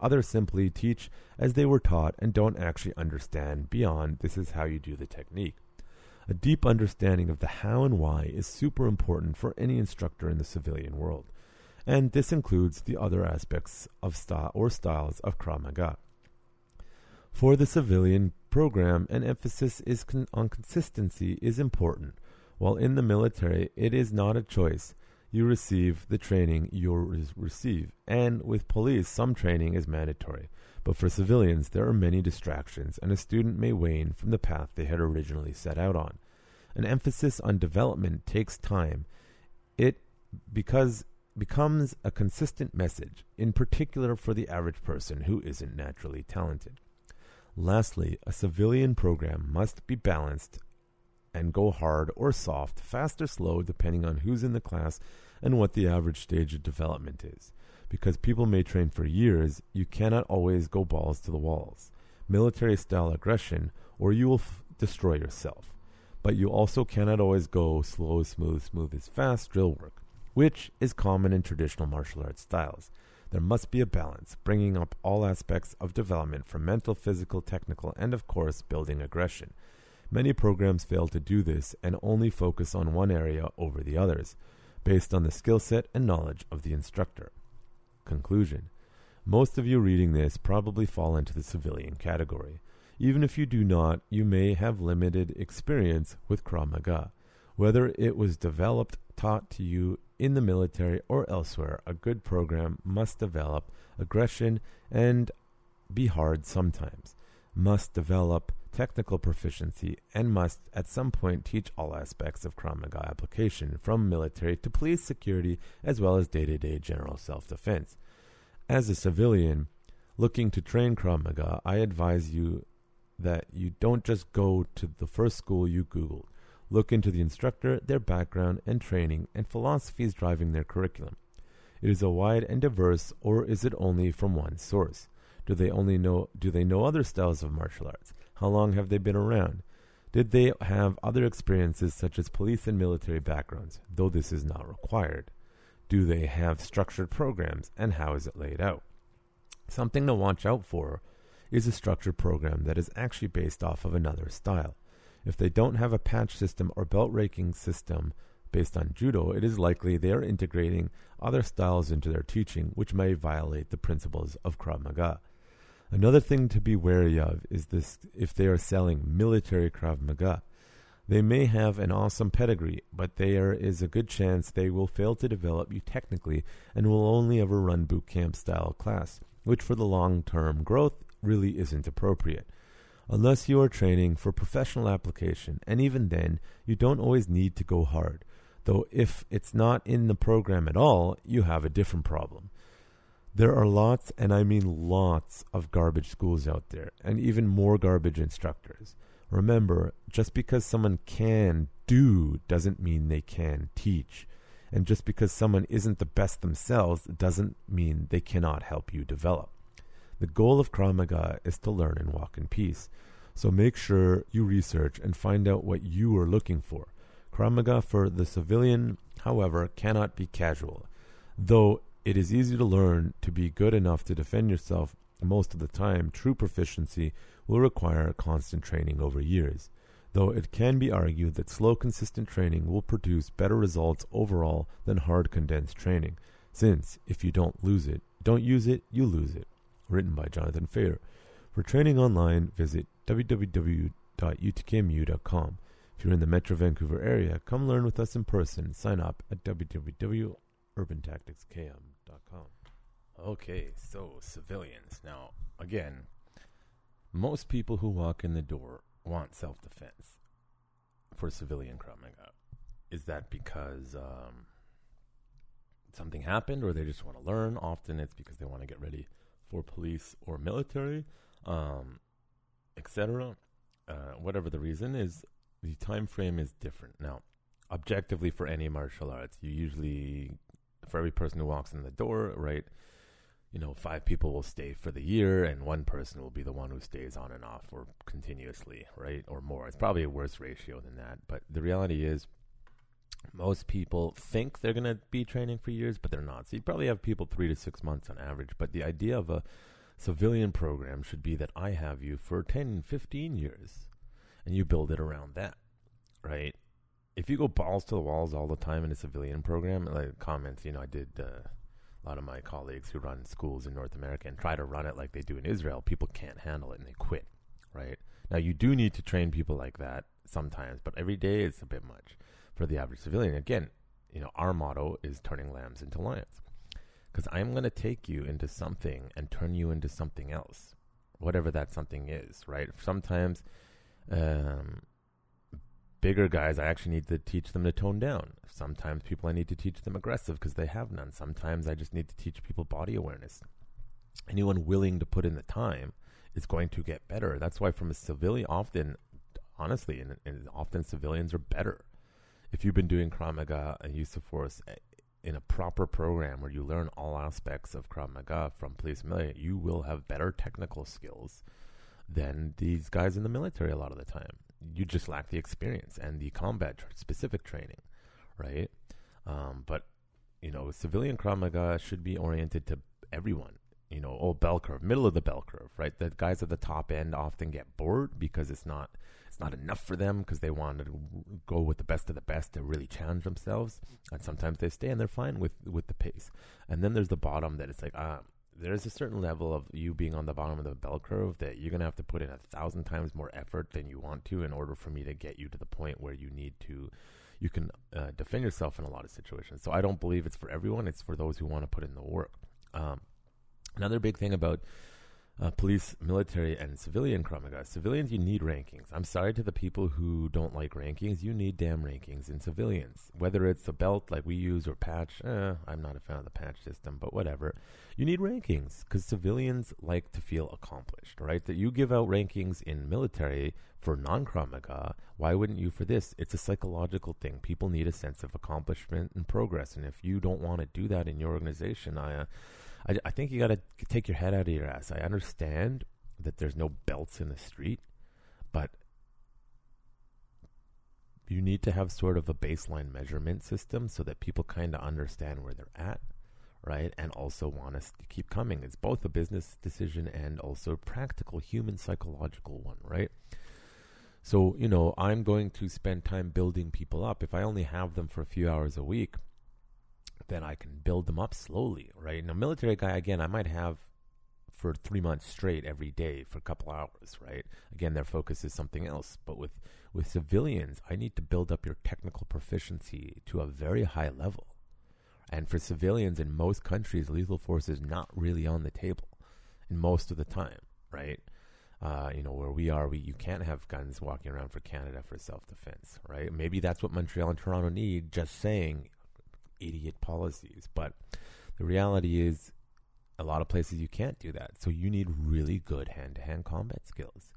Others simply teach as they were taught and don't actually understand beyond this is how you do the technique. A deep understanding of the how and why is super important for any instructor in the civilian world, and this includes the other aspects of style or styles of Krav Maga. For the civilian program, an emphasis is con- on consistency is important, while in the military it is not a choice you receive the training you receive. And with police, some training is mandatory. But for civilians, there are many distractions, and a student may wane from the path they had originally set out on. An emphasis on development takes time. It because becomes a consistent message, in particular for the average person who isn't naturally talented. Lastly, a civilian program must be balanced and go hard or soft, fast or slow, depending on who's in the class and what the average stage of development is. Because people may train for years, you cannot always go balls to the walls. Military style aggression, or you will f- destroy yourself. But you also cannot always go slow, smooth, smooth is fast drill work, which is common in traditional martial arts styles. There must be a balance, bringing up all aspects of development from mental, physical, technical, and of course, building aggression. Many programs fail to do this and only focus on one area over the others, based on the skill set and knowledge of the instructor. Conclusion Most of you reading this probably fall into the civilian category. Even if you do not, you may have limited experience with Krav Maga. Whether it was developed, taught to you in the military or elsewhere, a good program must develop aggression and be hard sometimes, must develop technical proficiency and must at some point teach all aspects of Krav Maga application, from military to police security, as well as day to day general self defense. As a civilian looking to train Krav Maga, I advise you that you don't just go to the first school you Googled. Look into the instructor, their background and training, and philosophies driving their curriculum. It is a wide and diverse, or is it only from one source? Do they only know do they know other styles of martial arts? How long have they been around? Did they have other experiences such as police and military backgrounds, though this is not required? Do they have structured programs and how is it laid out? Something to watch out for is a structured program that is actually based off of another style. If they don't have a patch system or belt raking system based on judo, it is likely they are integrating other styles into their teaching, which may violate the principles of Krav Maga. Another thing to be wary of is this if they are selling military Krav Maga. They may have an awesome pedigree, but there is a good chance they will fail to develop you technically and will only ever run boot camp style class, which for the long term growth really isn't appropriate. Unless you are training for professional application, and even then, you don't always need to go hard. Though if it's not in the program at all, you have a different problem. There are lots, and I mean lots, of garbage schools out there, and even more garbage instructors. Remember, just because someone can do doesn't mean they can teach. And just because someone isn't the best themselves doesn't mean they cannot help you develop. The goal of Krav Maga is to learn and walk in peace. So make sure you research and find out what you are looking for. Krav Maga for the civilian, however, cannot be casual. Though it is easy to learn to be good enough to defend yourself most of the time, true proficiency will require constant training over years. Though it can be argued that slow, consistent training will produce better results overall than hard, condensed training, since if you don't lose it, don't use it, you lose it. Written by Jonathan Fair. For training online, visit www.utkmu.com. If you're in the Metro Vancouver area, come learn with us in person. Sign up at www.urbantacticskm.com. Okay, so civilians. Now, again, most people who walk in the door want self defense for civilian Krav. Is that because um, something happened or they just want to learn? Often it's because they want to get ready for police or military, um, etc. Uh, whatever the reason is, the time frame is different. Now, objectively, for any martial arts, you usually, for every person who walks in the door, right, you know, five people will stay for the year, and one person will be the one who stays on and off or continuously, right, or more. It's probably a worse ratio than that, but the reality is, most people think they're going to be training for years, but they're not. So you probably have people three to six months on average. But the idea of a civilian program should be that I have you for 10, 15 years, and you build it around that, right? If you go balls to the walls all the time in a civilian program, like comments, you know, I did uh, a lot of my colleagues who run schools in North America and try to run it like they do in Israel. People can't handle it and they quit, right? Now, you do need to train people like that sometimes, but every day it's a bit much for the average civilian. Again, you know, our motto is turning lambs into lions. Because I'm going to take you into something and turn you into something else, whatever that something is, right? Sometimes um, bigger guys, I actually need to teach them to tone down. Sometimes people, I need to teach them aggressive because they have none. Sometimes I just need to teach people body awareness. Anyone willing to put in the time is going to get better. That's why, from a civilian, often, honestly, and, and often civilians are better if you've been doing Krav Maga and use of force eh, in a proper program where you learn all aspects of Krav Maga from police military, you will have better technical skills than these guys in the military a lot of the time. You just lack the experience and the combat specific training, right? Um, but you know, civilian Krav Maga should be oriented to everyone. You know, oh bell curve, middle of the bell curve, right? The guys at the top end often get bored because it's not it's not enough for them because they want to go with the best of the best to really challenge themselves. And sometimes they stay and they're fine with with the pace. And then there's the bottom that it's like ah. There's a certain level of you being on the bottom of the bell curve that you're gonna have to put in a thousand times more effort than you want to in order for me to get you to the point where you need to you can uh, defend yourself in a lot of situations. So I don't believe it's for everyone. It's for those who want to put in the work. Um, another big thing about uh, police, military, and civilian Krav Maga. Civilians, you need rankings. I'm sorry to the people who don't like rankings. You need damn rankings in civilians. Whether it's a belt like we use or patch, eh, I'm not a fan of the patch system, but whatever. You need rankings because civilians like to feel accomplished, right? That you give out rankings in military for non Krav Maga. Why wouldn't you for this? It's a psychological thing. People need a sense of accomplishment and progress. And if you don't want to do that in your organization, I. Uh, I, I think you got to take your head out of your ass. I understand that there's no belts in the street, but you need to have sort of a baseline measurement system so that people kind of understand where they're at, right? And also want us to keep coming. It's both a business decision and also practical human psychological one, right? So, you know, I'm going to spend time building people up. If I only have them for a few hours a week, then I can build them up slowly, right? Now, military guy, again, I might have for three months straight every day for a couple hours, right? Again, their focus is something else. But with, with civilians, I need to build up your technical proficiency to a very high level. And for civilians in most countries, lethal force is not really on the table in most of the time, right? Uh, you know, where we are, we you can't have guns walking around for Canada for self defense, right? Maybe that's what Montreal and Toronto need, just saying idiot policies. But the reality is, a lot of places you can't do that. So you need really good hand to hand combat skills,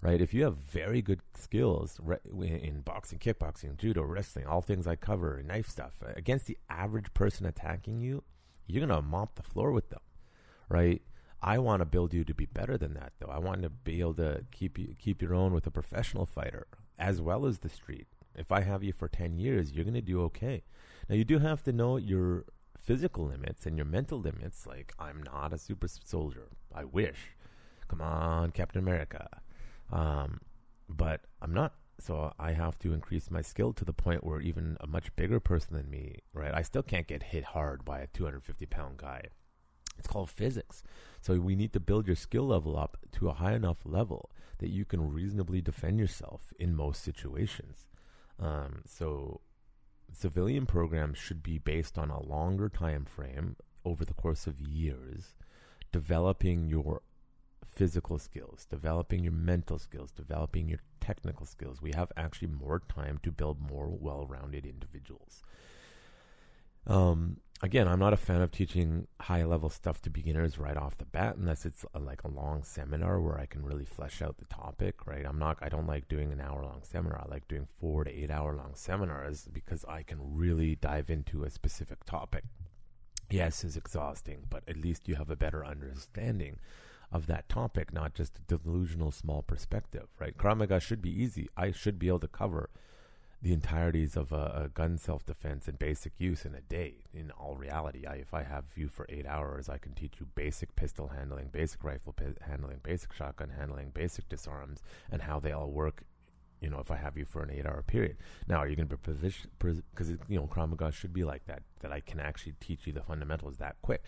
right? If you have very good skills in boxing, kickboxing, judo, wrestling, all things I cover, knife stuff, uh, against the average person attacking you, you're going to mop the floor with them, right? I want to build you to be better than that, though. I want to be able to keep you, keep your own with a professional fighter as well as the street. If I have you for 10 years, you're going to do okay. Now, you do have to know your physical limits and your mental limits. Like, I'm not a super soldier. I wish. Come on, Captain America. Um, but I'm not. So I have to increase my skill to the point where even a much bigger person than me, right? I still can't get hit hard by a 250 pound guy. It's called physics. So we need to build your skill level up to a high enough level that you can reasonably defend yourself in most situations. Um, so civilian programs should be based on a longer time frame over the course of years, developing your physical skills, developing your mental skills, developing your technical skills. We have actually more time to build more well rounded individuals. Um, again, I'm not a fan of teaching high level stuff to beginners right off the bat, unless it's a, like a long seminar where I can really flesh out the topic. Right? I'm not. I don't like doing an hour long seminar. I like doing four to eight hour long seminars because I can really dive into a specific topic. Yes, it's exhausting, but at least you have a better understanding of that topic, not just a delusional small perspective. Right? Krav Maga should be easy. I should be able to cover the entireties of a, a gun self defense and basic use in a day. In all reality, I, if I have you for eight hours, I can teach you basic pistol handling, basic rifle handling, basic shotgun handling, basic disarms, and how they all work. You know, if I have you for an eight-hour period. Now, are you going to be positioned? Because you know, Krav Maga should be like that. That I can actually teach you the fundamentals that quick.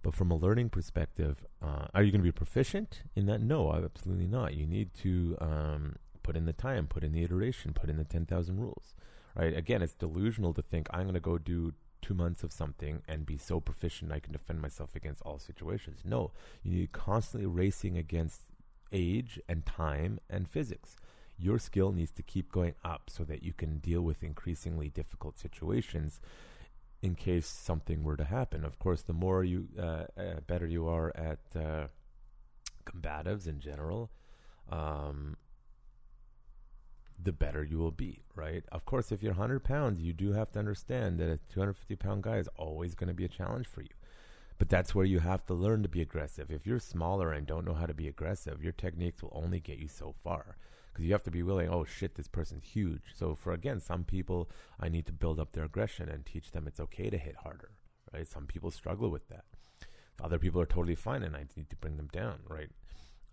But from a learning perspective, uh, are you going to be proficient in that? No, absolutely not. You need to um, put in the time, put in the iteration, put in the 10,000 rules, right? Again, it's delusional to think I'm going to go do two months of something and be so proficient I can defend myself against all situations. No, you need constantly racing against age and time and physics. Your skill needs to keep going up so that you can deal with increasingly difficult situations in case something were to happen. Of course, the more you uh, uh, better you are at uh, combatives in general, um, the better you will be, right? Of course, if you're 100 pounds, you do have to understand that a 250 pound guy is always going to be a challenge for you. But that's where you have to learn to be aggressive. If you're smaller and don't know how to be aggressive, your techniques will only get you so far. Because you have to be willing, oh shit, this person's huge. So, for again, some people, I need to build up their aggression and teach them it's okay to hit harder, right? Some people struggle with that. Other people are totally fine and I need to bring them down, right?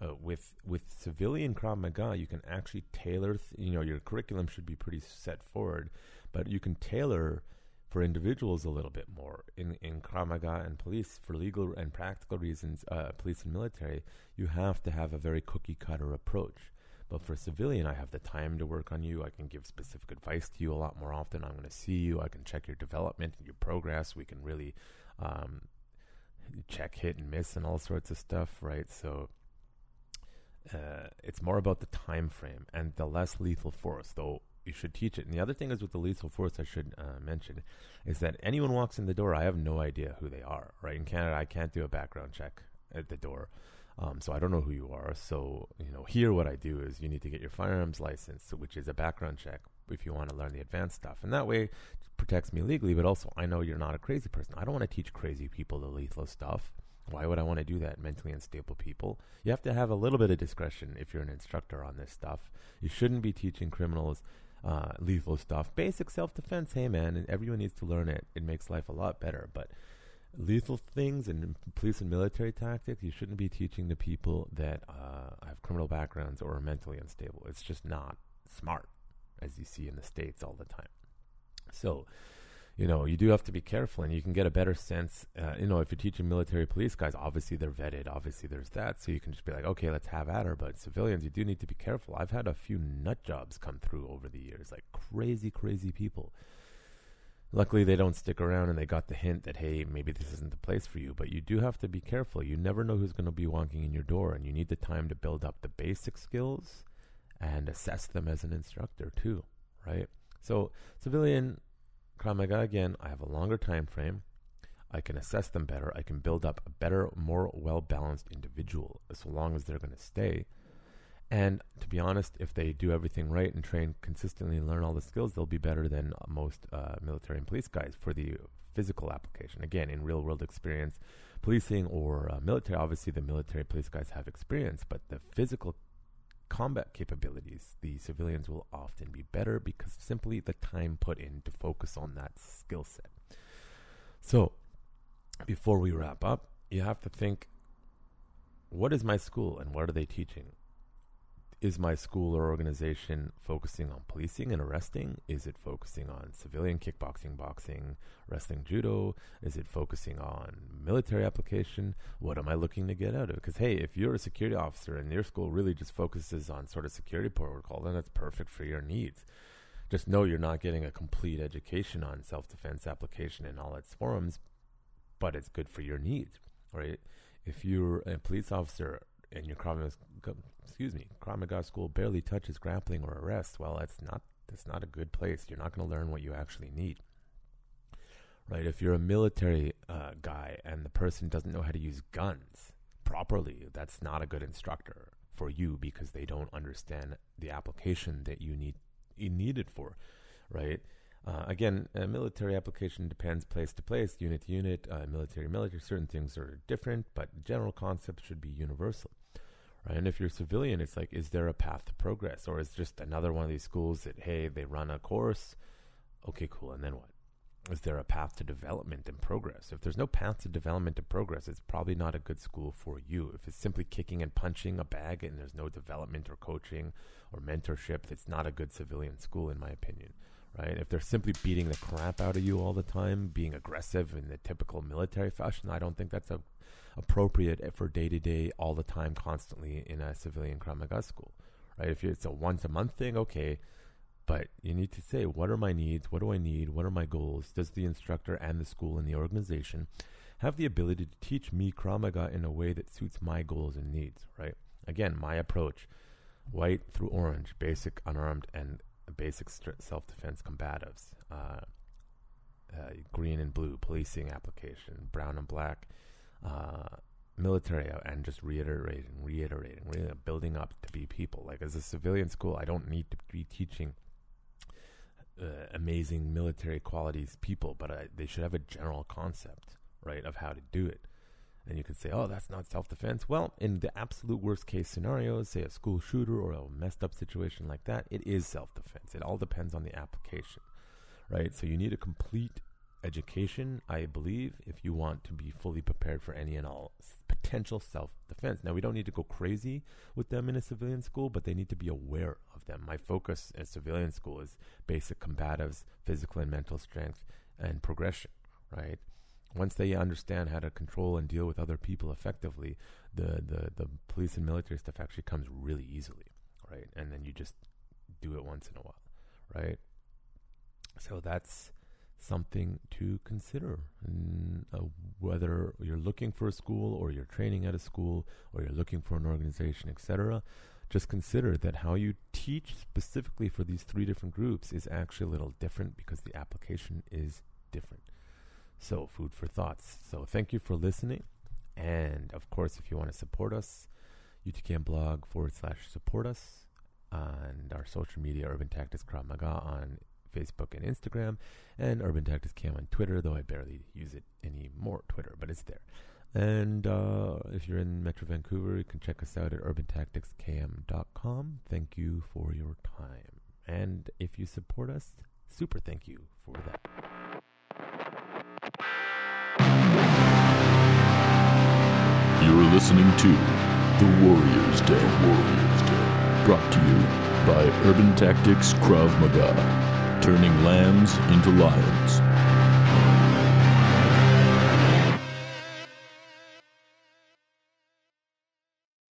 Uh, with with civilian Krav Maga, you can actually tailor. Th- you know, your curriculum should be pretty set forward, but you can tailor for individuals a little bit more. In in Krav Maga and police, for legal and practical reasons, uh, police and military, you have to have a very cookie cutter approach. But for civilian, I have the time to work on you. I can give specific advice to you a lot more often. I'm going to see you. I can check your development and your progress. We can really um, check hit and miss and all sorts of stuff, right? So uh, it's more about the time frame and the less lethal force, though you should teach it. And the other thing is with the lethal force, I should uh, mention, is that anyone walks in the door, I have no idea who they are. Right in Canada, I can't do a background check at the door, um, so I don't know who you are. So you know, here what I do is you need to get your firearms license, which is a background check if you want to learn the advanced stuff, and that way protects me legally. But also, I know you're not a crazy person. I don't want to teach crazy people the lethal stuff. Why would I want to do that? Mentally unstable people. You have to have a little bit of discretion if you're an instructor on this stuff. You shouldn't be teaching criminals uh, lethal stuff. Basic self defense, hey man, everyone needs to learn it. It makes life a lot better. But lethal things and police and military tactics, you shouldn't be teaching to people that uh, have criminal backgrounds or are mentally unstable. It's just not smart, as you see in the States all the time. So, you know, you do have to be careful, and you can get a better sense. Uh, you know, if you're teaching military police guys, obviously they're vetted. Obviously, there's that, so you can just be like, okay, let's have at her. But civilians, you do need to be careful. I've had a few nut jobs come through over the years, like crazy, crazy people. Luckily, they don't stick around, and they got the hint that hey, maybe this isn't the place for you. But you do have to be careful. You never know who's going to be walking in your door, and you need the time to build up the basic skills and assess them as an instructor too, right? So, civilian Krav Maga again, I have a longer time frame. I can assess them better. I can build up a better, more well balanced individual as long as they're going to stay. And to be honest, if they do everything right and train consistently and learn all the skills, they'll be better than most uh, military and police guys for the physical application. Again, in real world experience, policing or uh, military, obviously the military police guys have experience, but the physical combat capabilities, the civilians will often be better because simply the time put in to focus on that skill set. So, before we wrap up, you have to think what is my school and what are they teaching? Is my school or organization focusing on policing and arresting? Is it focusing on civilian kickboxing, boxing, wrestling, judo? Is it focusing on military application? What am I looking to get out of? Because, hey, if you're a security officer and your school really just focuses on sort of security protocol, then that's perfect for your needs. Just know you're not getting a complete education on self defense application in all its forms, but it's good for your needs, right? If you're a police officer and your excuse me, Krav Maga school barely touches grappling or arrest, well, that's not that's not a good place. You're not going to learn what you actually need. Right? If you're a military uh, guy and the person doesn't know how to use guns properly, that's not a good instructor for you because they don't understand the application that you need you need it for. Right? Uh, again, military application depends place to place, unit to unit, uh, military military. Certain things are different, but general concepts should be universal right? And if you're civilian, it's like, is there a path to progress, or is just another one of these schools that hey, they run a course, okay, cool, and then what? Is there a path to development and progress? If there's no path to development and progress, it's probably not a good school for you. If it's simply kicking and punching a bag and there's no development or coaching or mentorship, it's not a good civilian school, in my opinion right? If they're simply beating the crap out of you all the time, being aggressive in the typical military fashion, I don't think that's a appropriate for day to day, all the time, constantly in a civilian Krav Maga school, right? If it's a once a month thing, okay, but you need to say, what are my needs? What do I need? What are my goals? Does the instructor and the school and the organization have the ability to teach me Krav Maga in a way that suits my goals and needs, right? Again, my approach white through orange, basic, unarmed, and basic st- self defense combatives. Uh, uh, green and blue policing application, brown and black uh, military and just reiterating, reiterating, really building up to be people. Like as a civilian school, I don't need to be teaching uh, amazing military qualities people, but I, they should have a general concept, right, of how to do it. And you could say, oh, that's not self defense. Well, in the absolute worst case scenarios, say a school shooter or a messed up situation like that, it is self defense. It all depends on the application, right? So you need a complete education, I believe, if you want to be fully prepared for any and all potential self defense. Now, we don't need to go crazy with them in a civilian school, but they need to be aware of them. My focus in civilian school is basic combatives, physical and mental strength, and progression, right? Once they understand how to control and deal with other people effectively, the, the, the police and military stuff actually comes really easily, right? And then you just do it once in a while, right? So that's something to consider. And, uh, whether you're looking for a school or you're training at a school or you're looking for an organization, etc., just consider that how you teach specifically for these three different groups is actually a little different because the application is different. So, food for thoughts. So, thank you for listening. And of course, if you want to support us, UTKM blog forward slash support us and our social media, Urban Tactics Krav Maga on Facebook and Instagram, and Urban Tactics KM on Twitter, though I barely use it anymore, Twitter, but it's there. And uh, if you're in Metro Vancouver, you can check us out at urbantacticskm.com. Thank you for your time. And if you support us, super thank you for that. You're listening to The Warriors Den. Warriors Den. Brought to you by Urban Tactics Krav Maga. Turning lambs into lions.